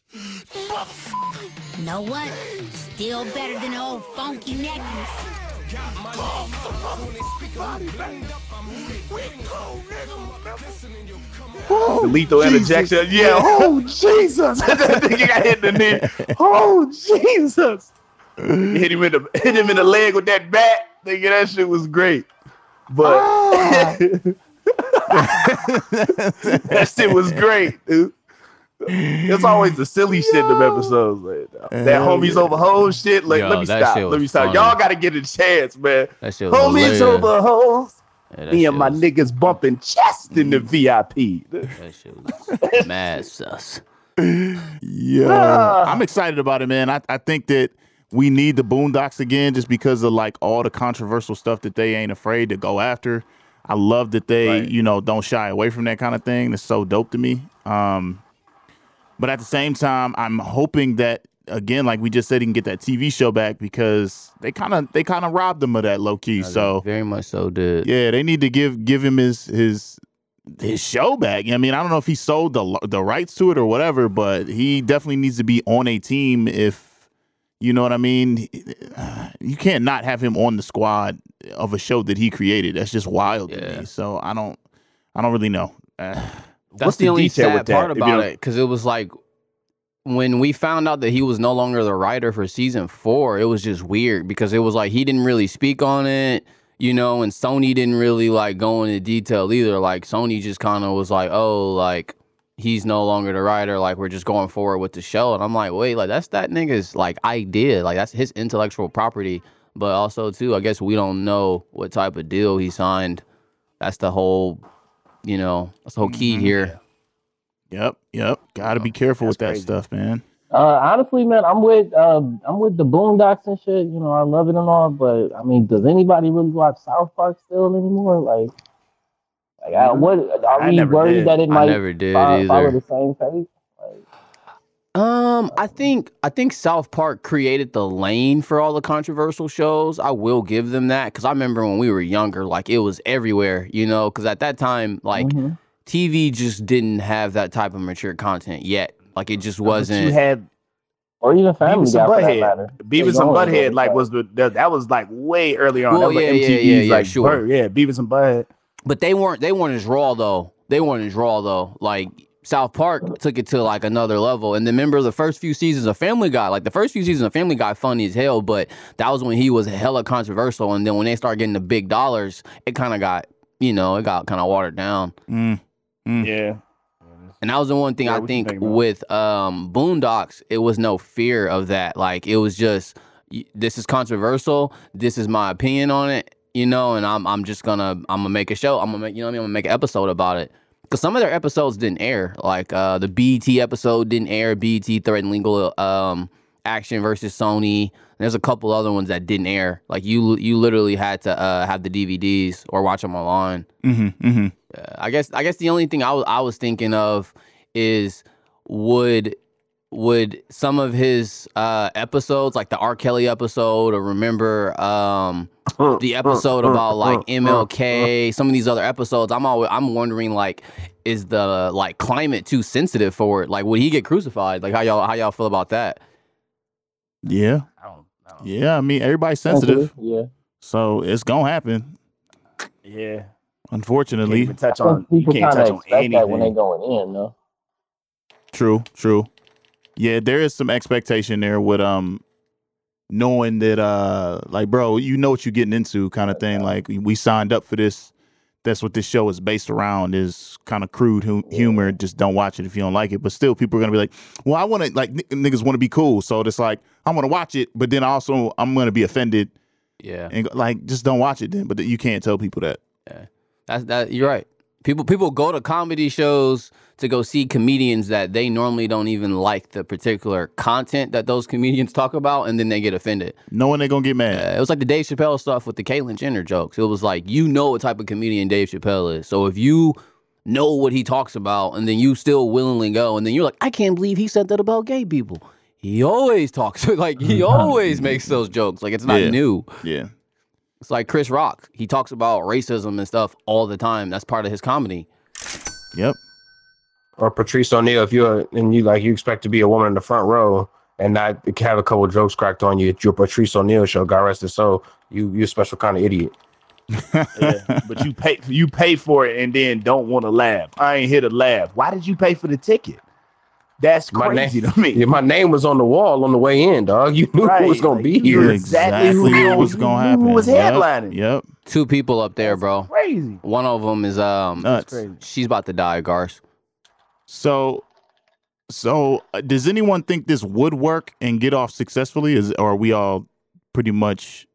Motherfucker. Know what? Still better than old funky necklace. The lethal interjection. Yeah. Oh Jesus! that nigga got hit in the knee. Oh Jesus! hit him in the hit him in the leg with that bat. Nigga, that shit was great. But ah. that shit was great, dude. It's always the silly shit in them episodes. Like, that homies over hoes shit. Like, Yo, let me stop. Let me stop. funny. Y'all gotta get a chance, man. That shit Homies hilarious. over hoes. Yeah, Me and my was- niggas bumping chest in the VIP. That shit was mad sus. Yeah, Ah. I'm excited about it, man. I, I think that we need the Boondocks again, just because of like all the controversial stuff that they ain't afraid to go after. I love that they, Right. you know, don't shy away from that kind of thing. It's so dope to me. Um, but at the same time, I'm hoping that again, like we just said, he can get that TV show back because they kind of they kind of robbed him of that low key. So very much so did. yeah, they need to give give him his his his show back. I mean, I don't know if he sold the the rights to it or whatever, but he definitely needs to be on a team. If you know what I mean, you can't not have him on the squad of a show that he created. That's just wild to me. So I don't, I don't really know. Uh, That's What's the, the only sad with that, part if you about it, because it was like when we found out that he was no longer the writer for season four, it was just weird because it was like he didn't really speak on it, you know, and Sony didn't really like go into detail either. Like Sony just kind of was like, oh, like he's no longer the writer. Like we're just going forward with the show, and I'm like, wait, like that's that nigga's like idea. Like that's his intellectual property. But also too, I guess we don't know what type of deal he signed. That's the whole, you know, that's the whole key Mhm. here. Yep, yep. Got to be careful with that stuff, man. Uh, honestly, man, I'm with um, I'm with the Boondocks and shit. You know, I love it and all, but I mean, does anybody really watch South Park still anymore? Like, like I, what are I we never worried did. that it I might never did fo- follow either. the same fate? Um, I think I think South Park created the lane for all the controversial shows. I will give them that because I remember when we were younger, like it was everywhere, you know. Because at that time, like Mhm. TV just didn't have that type of mature content yet. Like it just wasn't. you had Or even Family Beavis Guy and Butthead. Beavis and going Butthead like was the that, that was like way early on. Well, that was yeah, like yeah, MTV's yeah, yeah, like sure. birth. yeah, Beavis and Butthead. But they weren't they weren't as raw though. They weren't as raw though. Like South Park took it to like another level. And then remember the first few seasons of Family Guy, like the first few seasons of Family Guy, funny as hell. But that was when he was hella controversial. And then when they started getting the big dollars, it kind of got you know it got kind of watered down. Mm. Yeah. And that was the one thing Yeah, I think think about it? with um, Boondocks, it was no fear of that. Like it was just, this is controversial. This is my opinion on it, you know. And I'm I'm just gonna I'm gonna make a show. I'm gonna make you know what I mean. I'm gonna make an episode about it. Cause some of their episodes didn't air. Like uh, the BET episode didn't air. BET threatened legal um, action versus Sony. There's a couple other ones that didn't air. Like you you literally had to uh, have the DVDs or watch them online. Mm-hmm, mm-hmm. Uh, I guess I guess the only thing I was I was thinking of is would would some of his uh episodes like the R. Kelly episode or remember um the episode about like MLK, some of these other episodes, I'm always I'm wondering like is the like climate too sensitive for it? Like would he get crucified? Like how y'all how y'all feel about that? Yeah. I don't, I don't Yeah. I mean, everybody's sensitive, Yeah. so it's gonna happen. Yeah. Can't Unfortunately, even touch on. You can't touch on expect that when they anything. going in, though. true, true. Yeah, there is some expectation there with um knowing that uh like bro, you know what you're getting into kind of thing. Like we signed up for this. That's what this show is based around is kind of crude hu- humor. Just don't watch it if you don't like it. But still, people are gonna be like, "Well, I want to like n- niggas want to be cool." So it's like I'm gonna watch it, but then also I'm gonna be offended Yeah. and like just don't watch it then. But you can't tell people that. Yeah, that's that you're right. People people go to comedy shows to go see comedians that they normally don't even like the particular content that those comedians talk about, and then they get offended. Knowing they're gonna get mad. Uh, it was like the Dave Chappelle stuff with the Caitlyn Jenner jokes. It was like you know what type of comedian Dave Chappelle is. So if you know what he talks about, and then you still willingly go, and then you're like, I can't believe he said that about gay people. He always talks like he always makes those jokes. Like it's not Yeah. new. Yeah. It's like Chris Rock. He talks about racism and stuff all the time. That's part of his comedy. Yep. or Patrice O'Neill, if you're and you like you expect to be a woman in the front row and not have a couple jokes cracked on you at your Patrice O'Neill show, God rest his soul, you you a special kind of idiot. yeah, but you pay you pay for it and then don't want to laugh. I ain't here to laugh. Why did you pay for the ticket? That's My crazy name, to me. Yeah, my name was on the wall on the way in, dog. You knew Right, who was gonna like, be here. knew exactly who what was gonna happen. who was Yep, headlining. Yep. Two people up there, bro. Crazy. One of them is um, Nuts. she's about to die, Garth. So, so uh, does anyone think this would work and get off successfully? Is or are we all pretty much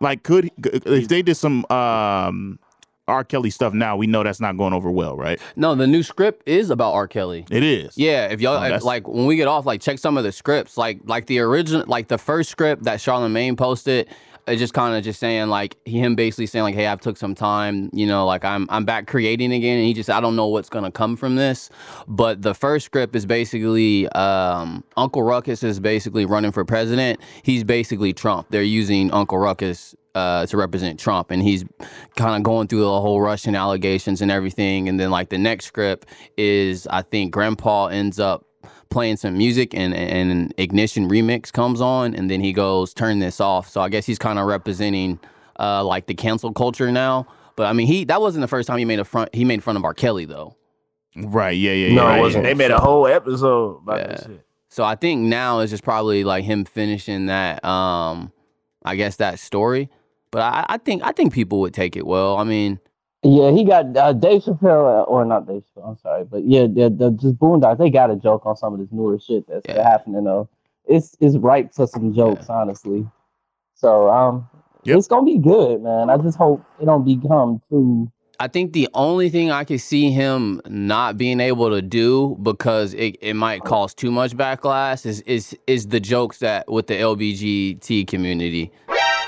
like could if they did some um R. Kelly stuff now? We know that's not going over well, right? No, the new script is about R. Kelly. It is. Yeah, if y'all Oh, if, like when we get off, like check some of the scripts, like like the original, like the first script that Charlemagne posted. Just kind of just saying like him basically saying like, hey, I've took some time, you know, like I'm I'm back creating again, and he just I don't know what's gonna come from this. But the first script is basically um, Uncle Ruckus is basically running for president. He's basically Trump. They're using Uncle Ruckus uh, to represent Trump, and he's kind of going through the whole Russian allegations and everything. And then like the next script is I think Grandpa ends up playing some music and and an ignition remix comes on and then he goes turn this off so i guess he's kind of representing uh like the cancel culture now but i mean he that wasn't the first time he made a front he made fun of r kelly though Right. Yeah. Yeah. No, yeah. it right. wasn't. They made a whole episode about that Yeah. shit. so i think now is just probably like him finishing that um i guess that story but i i think i think people would take it well i mean Yeah, he got uh, Dave Chappelle, uh, or not Dave Chappelle. I'm sorry, but yeah, the, the just Boondocks. They got a joke on some of this newer shit that's Yeah. happening. though. it's it's ripe for some jokes, honestly. So um, it's gonna be good, man. I just hope it don't become too. I think the only thing I could see him not being able to do because it, it might cause too much backlash is is is the jokes that with the LBGT community.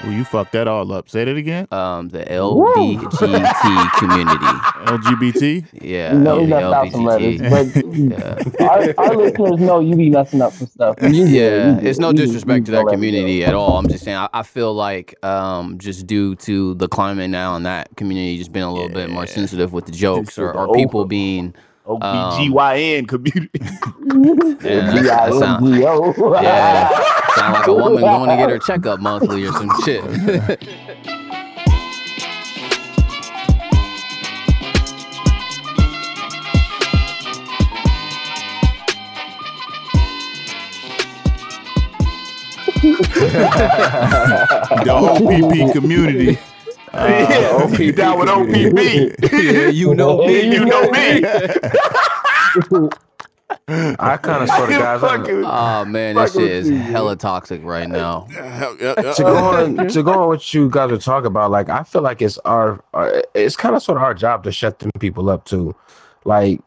Well, you fucked that all up. Say that again. Um, the LBGT community. LGBT. Yeah. No, you know, we yeah, left out some letters, LBGT. but our, our listeners know you be messing up some stuff. You good, yeah, you good. it's no You- disrespect you to that community at all. I'm just saying, I, I feel like um, just due to the climate now and that community just being a little bit more sensitive with the jokes or, or people being um, OBGYN community. yeah, that sound, yeah, sound like a woman going to get her checkup monthly or some shit. the OPP community. Yeah, you down with OPP. yeah, you know me. you know me. I kind of sort of guys. I'm- Oh man, this shit is hella toxic right now. to go on to go on what you guys are talking about, like I feel like it's our, our it's kind of sort of our job to shut them people up too. Like,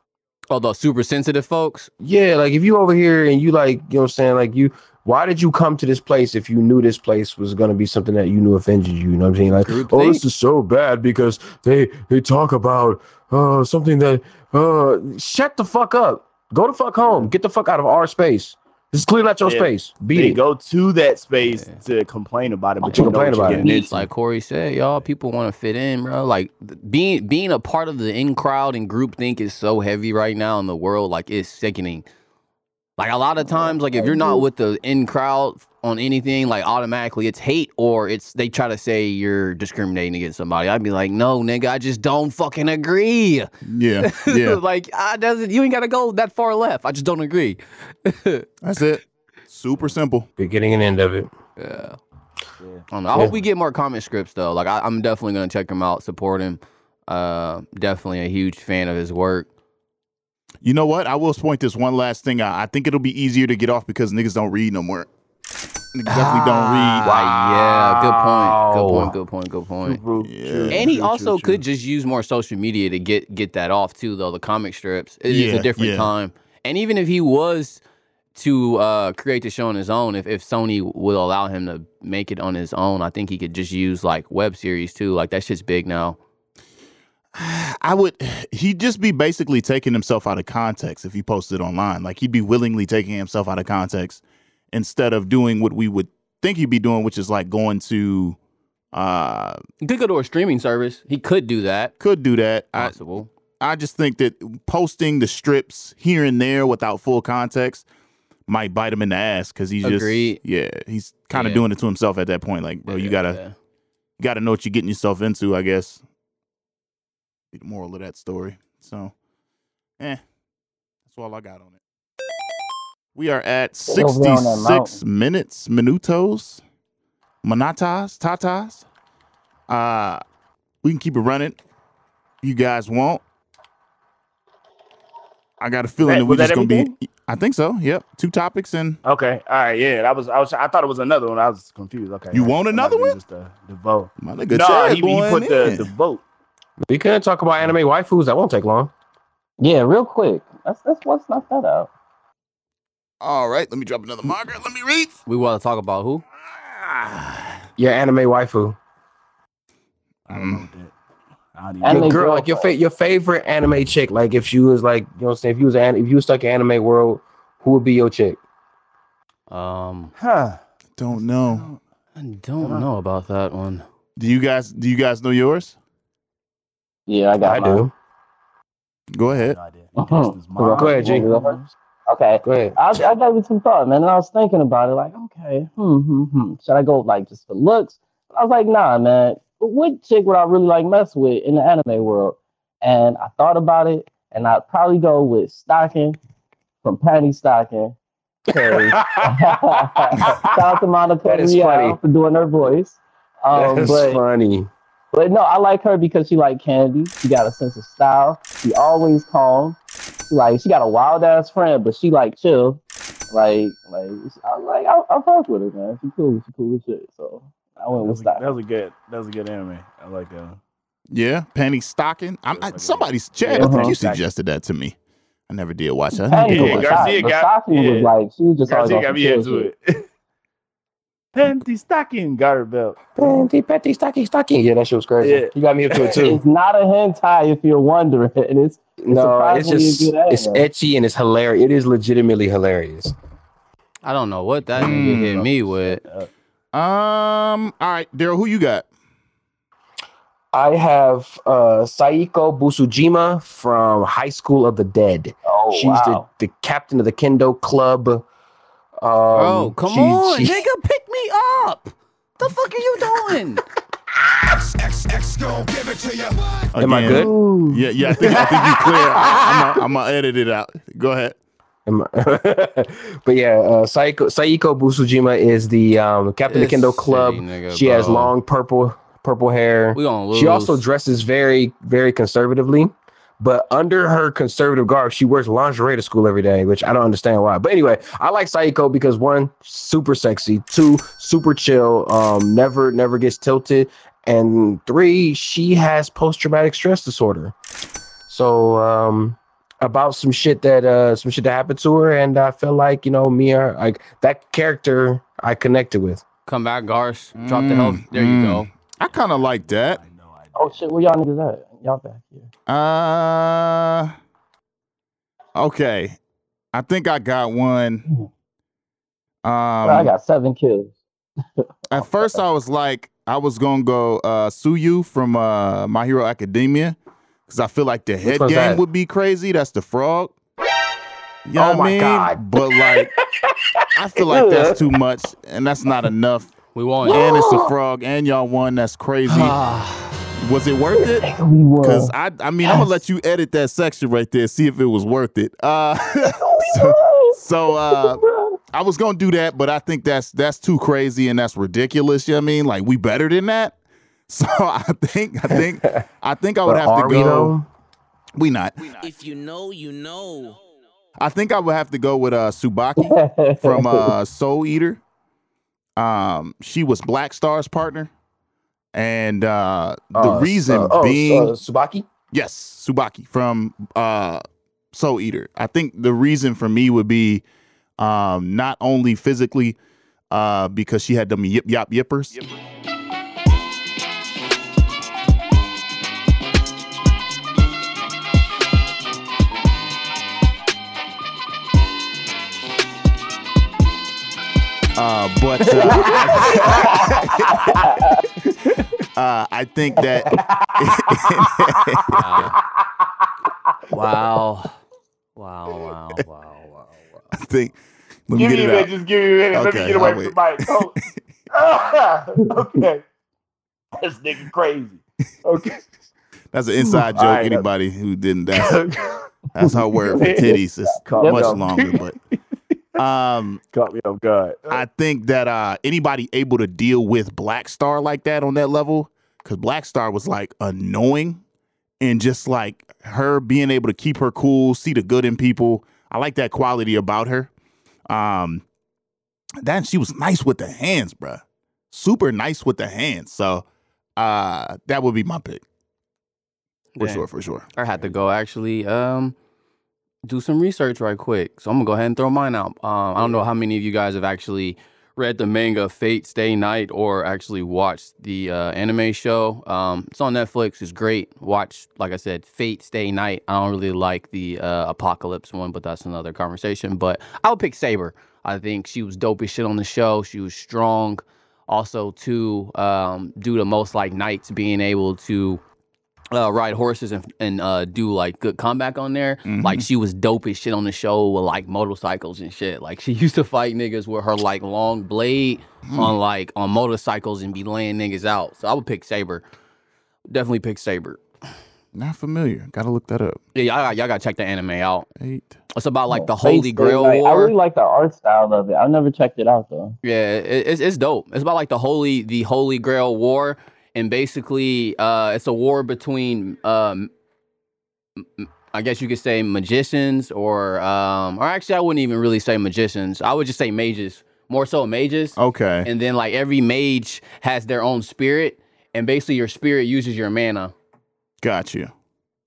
oh, the super sensitive folks. Yeah, like if you over here and you like, you know what I'm saying, like you. Why did you come to this place if you knew this place was gonna be something that you knew offended you? You know what I'm saying? Like, oh, this is so bad because they they talk about uh something that uh shut the fuck up. Go the fuck home. Get the fuck out of our space. Just clean out your Yeah. space. Beat They it. go to that space to complain about it, but you know complain what you're about it. It's like Corey said, y'all. People want to fit in, bro. Like being being a part of the in crowd and group think is so heavy right now in the world. Like it's sickening. Like a lot of times, like if you're not with the in crowd on anything, like automatically it's hate or it's they try to say you're discriminating against somebody. I'd be like, no, nigga, I just don't fucking agree. Yeah, yeah. like I doesn't. You ain't gotta go that far left. I just don't agree. That's it. Super simple. Beginning and end of it. Yeah. I, don't know. I hope we get more comic scripts though. Like I, I'm definitely gonna check him out, support him. Uh, definitely a huge fan of his work. You know what? I will point this one last thing out. I think it'll be easier to get off because niggas don't read no more. Niggas definitely don't read. Ah, yeah, good point. Good point. Good point. Good point. and he true, also true, true. could just use more social media to get get that off too, though. The comic strips. It- it's Yeah, a different yeah. time. And even if he was to uh, create the show on his own, if, if Sony will allow him to make it on his own, I think he could just use like web series too. Like that shit's big now. I would. He'd just be basically taking himself out of context if he posted online. Like he'd be willingly taking himself out of context instead of doing what we would think he'd be doing, which is like going to. uh He could go to a streaming service. He could do that. Could do that. Possible. I just think that posting the strips here and there without full context might bite him in the ass because he's just yeah he's kind of Yeah. doing it to himself at that point. Like bro, you gotta yeah. you gotta know what you're getting yourself into. I guess. Be the moral of that story. So, eh, that's all I got on it. We are at Get over there on that 66 minutes, minutos, manatas, tatas. Uh, we can keep it running. You guys won't. I got a feeling that- that, we're that just gonna everything? be. I think so. Yep, two topics and Okay, all right, yeah, that was I was I thought it was another one. I was confused. Okay, You want another one? Just the, the vote. my nigga No, he, he put the, the vote. We can talk about anime waifus. That won't take long. Yeah, real quick. Let's let's let's knock that out. All right, let me drop another hmm. marker. Let me read. We want to talk about who? Ah. Your anime waifu. I don't know hmm. that. I don't even Anime Your girl, girl. like your fa- your favorite anime chick. Like if she was like, you know what I'm saying, if you was an, if you was stuck in anime world, who would be your chick? Um, Huh. Don't know. I don't know about that one. Do you guys? Do you guys know yours? Yeah, I got I mine. do. Go ahead. No idea. Destiny's mom. Go ahead, Jake. Okay. Go ahead. I, I gave it some thought, man, and I was thinking about it, like, okay, hmm, hmm, hmm. Should I go like just for looks? I was like, nah, man. What chick would I really like mess with in the anime world? And I thought about it, and I'd probably go with Stocking from Patty Stocking. 'cause- Shout out to Monica That is Rial funny. for doing her voice. Um, That's but funny. But no, I like her because she like candy. She got a sense of style. She always calm. She like she got a wild ass friend, but she like chill. Like like I like I, I fuck with her, man. She cool. She cool as shit. So I went with That was, a, style. that was a good. That was a good anime. I like that. One. Yeah, Penny Stocking. I'm I, somebody. Chad, I Uh-huh. think you suggested that to me. I never did watch that. I Penny need to Yeah, was watch hot, Garcia but got- Stocking yeah. was like she was just Garcia got me into it. Panty stocking got her belt. Petty, petty, stocking, stocking. Yeah, that shit was crazy. Yeah. You got me into it too. It's not a hentai if you're wondering. It's no, it's just good it's anime. ecchi and it's hilarious. It is legitimately hilarious. I don't know what that nigga hit Mm. me with. Um. All right, Daryl. Who you got? I have uh Saeko Busujima from High School of the Dead. oh She's wow. the, the captain of the Kendo Club. Um, Bro, come she- on, she- nigga, pick me up. The fuck are you doing? Am I good? Ooh. Yeah, yeah. I think I think you clear. I, I'm gonna edit it out. Go ahead. Am I- but yeah, uh, Saeko, Saeko Busujima is the um, captain of the This Kendo Club. nigga, she has long purple purple hair. We gonna lose. She also dresses very, very conservatively. But under her conservative garb, she wears lingerie to school every day, which I don't understand why. But anyway, I like Saeko because one, super sexy, two, super chill, um, never, never gets tilted, and three, she has post traumatic stress disorder. So, um, about some shit that uh some shit that happened to her, and I feel like you know me or like that character I connected with. come back, Garsh. Drop the health. There you go. I kind of like that. Oh shit, where y'all niggas at? Y'all back here. Uh. Okay. I think I got one. Um. I got seven kills. At first, I was like, I was gonna go uh, Tsuyu from uh, My Hero Academia because I feel like the head game that? would be crazy. That's the frog. You know Oh what I my mean? God. But like, I feel like that's too much, and that's not enough. We won. And it's a frog, and y'all won. That's crazy. was it worth it? We won. Because I, I mean, I'm gonna let you edit that section right there, see if it was worth it. Uh, so, so uh, I was gonna do that, but I think that's that's too crazy and that's ridiculous. You know what I mean? Like we better than that. So I think I think I think I would have to are we go. though? We not. If you know, you know. I think I would have to go with uh Tsubaki from uh Soul Eater. Um, she was Black Star's partner, and uh the Uh, reason uh, oh, being uh, Tsubaki. Yes, Tsubaki from uh Soul Eater. I think the reason for me would be um not only physically uh because she had them yip yop yippers. Uh, but uh, uh, I think that Wow. Wow, wow, wow, wow, wow. I think let me Give me get a it minute. out. Just give me a minute. Let Okay, me get away from the mic. Oh. okay. This nigga crazy. Okay. That's an inside joke. All right, Anybody who didn't that's that's her word for titties. It's Caught much longer, but um Caught me off guard. I think that uh anybody able to deal with Black Star like that on that level, because Black Star was like annoying and just like her being able to keep her cool, see the good in people. I like that quality about her. Um then she was nice with the hands, bruh. Super nice with the hands. So uh that would be my pick. For Damn. sure, for sure. I had to go actually um do some research right quick. So I'm gonna go ahead and throw mine out. Um, I don't know how many of you guys have actually read the manga Fate Stay Night or actually watched the uh, anime show. Um, it's on Netflix. It's great. Watch, like I said, Fate Stay Night. I don't really like the uh, Apocalypse one, but that's another conversation. But I would pick Saber. I think she was dope as shit on the show. She was strong. Also, to um, due to most like knights being able to uh, ride horses and, and uh, do like good comeback on there. Like she was dope as shit on the show with like motorcycles and shit. Like she used to fight niggas with her like long blade on like on motorcycles and be laying niggas out. So I would pick Saber. Definitely pick Saber. Not familiar. Gotta look that up. Yeah, y'all, y'all gotta check the anime out. Eight. It's about like the Holy Day Grail Night. I really like the art style of it. I've never checked it out though. Yeah, it, it's it's dope. It's about like the holy the Holy Grail War, and basically, uh, it's a war between, um, m- m- I guess you could say magicians, or um, or actually, I wouldn't even really say magicians. I would just say mages, more so mages. Okay. And then like every mage has their own spirit, and basically your spirit uses your mana. Got you.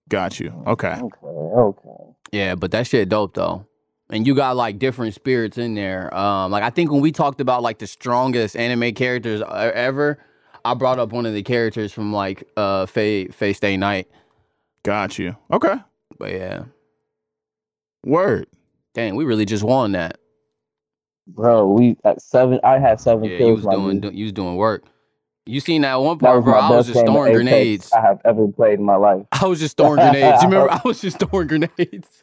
Got you. Okay. Okay, okay. Yeah, but that shit dope though. And you got like different spirits in there. Um, like I think when we talked about like the strongest anime characters e- ever, I brought up one of the characters from like uh Fate Fate Stay Night. Got you. Okay. But yeah, Word. dang, we really just won that. Bro, we at seven. I had seven Yeah, you was my doing dude. you was doing work. You seen that one part, was bro? I was just throwing grenades. I have ever played in my life. I was just throwing grenades. You remember? I was just throwing grenades.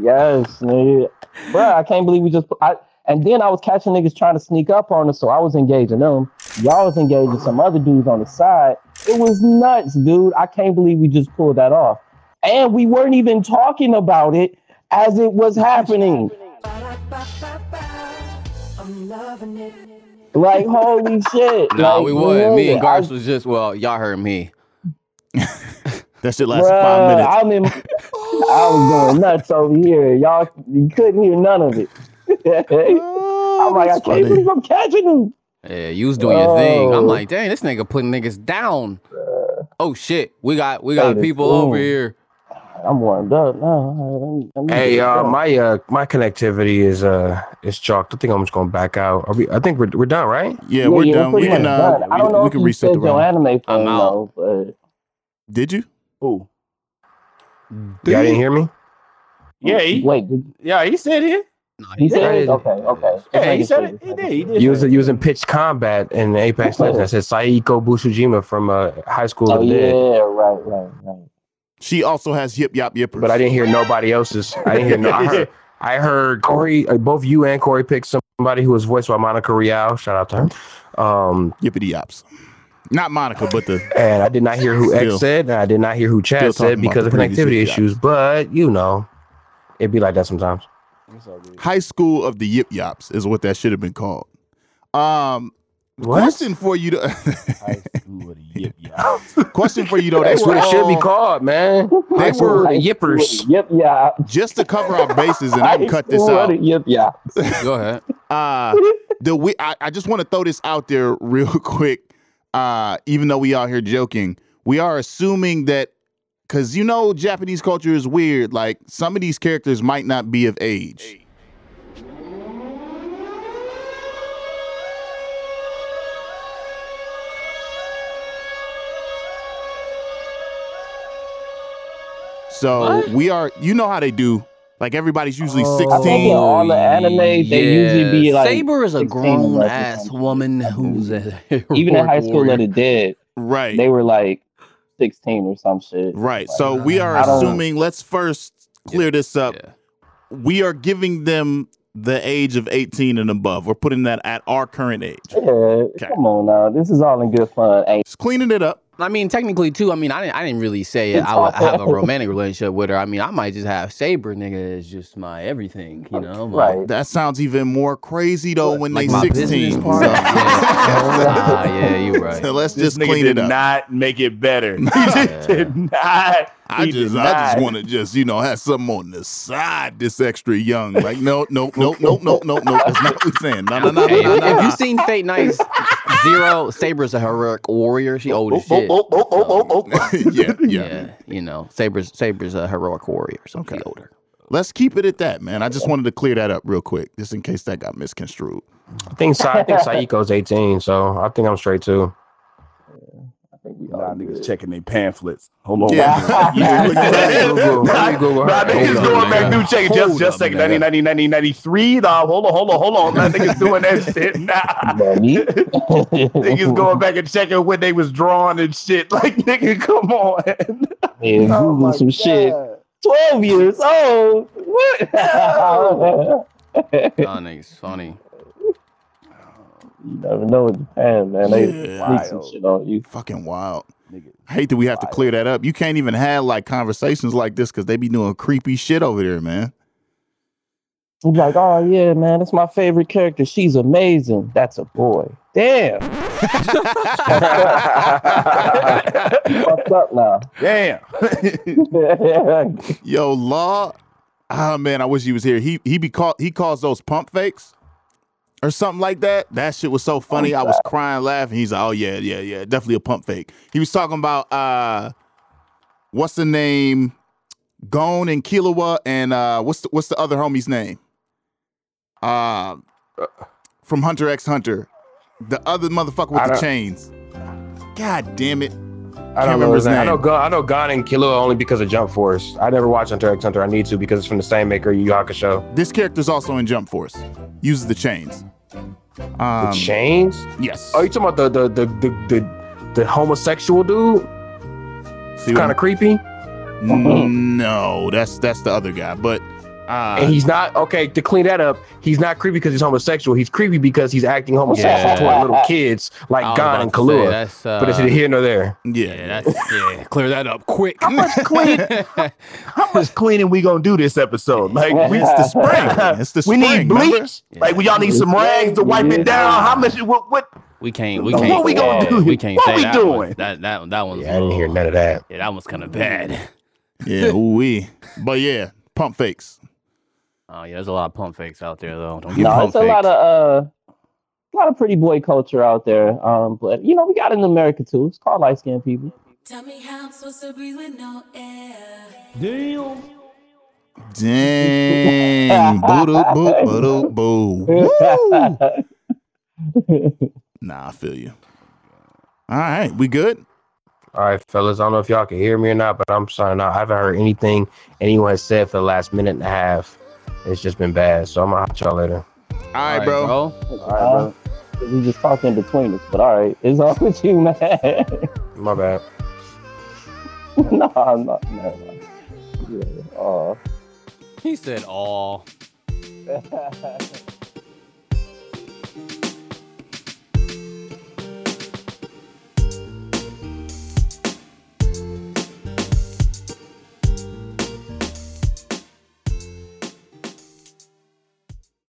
Yes, nigga. Bro, I can't believe we just. I and then I was catching niggas trying to sneak up on us, so I was engaging them. Y'all was engaging some other dudes on the side. It was nuts, dude. I can't believe we just pulled that off, and we weren't even talking about it as it was happening. Like holy shit! Nah, like, we wasn't. Me and Garth was just well, y'all heard me. That shit lasted five minutes. I'm in, I was going nuts over here. Y'all, you couldn't hear none of it. I'm like, I that's can't funny. believe I'm catching him. Yeah, you was doing your thing. I'm Oh. like, dang, this nigga putting niggas down. Oh shit, we got we got Hey, people ooh. over here. I'm warmed up now. Let me- let me Hey, uh, my uh, my connectivity is uh, is chalked. I think I'm just going back out. Are we? I think we're we're done, right? Yeah, we're done. We pretty can much uh, done. I don't know we if can you reset the said your round. anime I'm out. though, but Did you? Ooh. Y'all didn't hear me? Yeah, he, wait, did, yeah, he said it. Nah, he he- said it? did. Okay, okay. Yeah, he said it. He did. He sure. did. You was you in pitch combat in Apex Legends. I said Saeko Busujima from uh, High School Oh yeah, right, right, right. She also has yip yap yippers. but I didn't hear nobody else's. I didn't hear no. I heard, I heard Corey, uh, both you and Corey picked somebody who was voiced by Monica Rial. Shout out to her. Um, yippity yaps. Not Monica, but the and I did not hear who Still. X said, and I did not hear who Still Chad said because of connectivity Yip Yaps. issues. But you know, it'd be like that sometimes. High school of the yip yaps is what that should have been called. Um, What? question for you. To, High school of the yip yap. question for you though. That's what it should be called, man. They High were of the yippers. Yep, yeah. just to cover our bases, and I can cut this What out. a- Yep, yeah. Go ahead. uh the we I, I just want to throw this out there real quick uh even though we out here joking we are assuming that because you know japanese culture is weird like some of these characters might not be of age. So we are you know how they do. Like everybody's usually 16 I think all the anime, they usually be like Saber is a 16 grown or ass woman who's a Even in High School warrior. of the Dead, right. they were like 16 or some shit. Right. So we are assuming, let's first clear this up. Yeah. We are giving them the age of 18 and above. We're putting that at our current age. Yeah, come on now. This is all in good fun. Ain't Just cleaning it up. I mean, technically too. I mean, I didn't. I didn't really say It's I would have a romantic relationship with her. I mean, I might just have Saber nigga as just my everything. You know, like, right. That sounds even more crazy though when Like they my 16. business So, part. yeah, yeah, you're right. so let's This just nigga clean did it up. Did not make it better. He Yeah. just did not. I He just, did I just want to just, you know, have something on the side this extra young. Like, no, no, no, no, no, no, no. That's not what we're saying. No, no, no, Hey, no, no, if no. you seen Fate Nights Zero, Saber's a heroic warrior. She oh, old oh, as shit. Oh, oh, oh, oh, oh, oh. yeah, yeah. Yeah, you know, Saber's Saber's a heroic warrior, so Okay. she older. Let's keep it at that, man. I just wanted to clear that up real quick, just in case that got misconstrued. I think Sa- I think Saeko's 18, so I think I'm straight too. I think we Nah, all niggas good. checking their pamphlets. Hold on. Yeah. yeah. look at that. Google, Nah, let me Google her. nah, niggas Hold going up, back nigga. new checking just just up, second. nigga. 90, 90, 90, 93. Nah, hold on, hold on, hold on. Nah, niggas doing that shit. Nah. Buddy. Niggas going back and checking when they was drawn and shit. Like, nigga, come on. Yeah, Oh Google my some shit. 12 years old. What? Y'all niggas funny. You never know in Japan, man. They Yeah. sneak some shit on you. Fucking wild. Nigga. I hate that we have to clear that up. You can't even have like conversations like this because they be doing creepy shit over there, man. He's like, oh yeah, man, that's my favorite character. She's amazing. That's a boy. Damn. What's up now? Damn. Yo, Law. Ah man, I wish he was here. He he be call, he calls those pump fakes or something like that. That shit was so funny. I was crying, laughing. He's like, oh yeah, yeah, yeah, definitely a pump fake. He was talking about uh, what's the name? Gon and Killua and uh, what's the what's the other homie's name? Uh, from Hunter X Hunter, the other motherfucker with the chains. God damn it! I Can't don't remember his his name. I know Gon, I know Gon and Killua only because of Jump Force. I never watched Hunter x Hunter. I need to because it's from the same maker, Yu Yu Hakusho. This character's also in Jump Force. Uses the chains. Um, the chains? Yes. Oh, you talking about the the the the the, the homosexual dude? Kind of creepy. No, that's that's the other guy. But uh, and he's not okay. To clean that up, he's not creepy because he's homosexual. He's creepy because he's acting homosexual Yeah. toward little kids like I Gon and to say, Killua. that's, but it's uh, neither here nor there. Yeah, that's yeah. Clear that up quick. How much clean? how much cleaning we gonna do this episode? Like we, It's the spring. It's the we spring, need bleach. remember? Like we y'all need some rags to wipe it down. How much? What? What? We can't. We What can't. we gonna do? We can't What say we that doing? One. That that that one's. Yeah, I didn't hear none of that. Yeah, that one's kind of bad. Yeah, ooh we. But yeah, pump fakes. Oh yeah, there's a lot of pump fakes out there though. Don't get No, pump it's a fakes. lot of uh, a lot of pretty boy culture out there. Um, but you know, we got it in America too. It's called light skinned people. Tell me how I'm supposed to breathe with no air. Damn. Dang. boo doo boo boo doo boo. Woo. Nah, I feel you. All right, we good? All right, fellas. I don't know if y'all can hear me or not, but I'm signing out. I haven't heard anything anyone has said for the last minute and a half. It's just been bad. So I'm gonna hot y'all later. All right, bro. All right, bro. We just talking in between us, but all right, it's all with you, man. My bad. no, I'm not. No, no. Yeah, uh, He said, "All."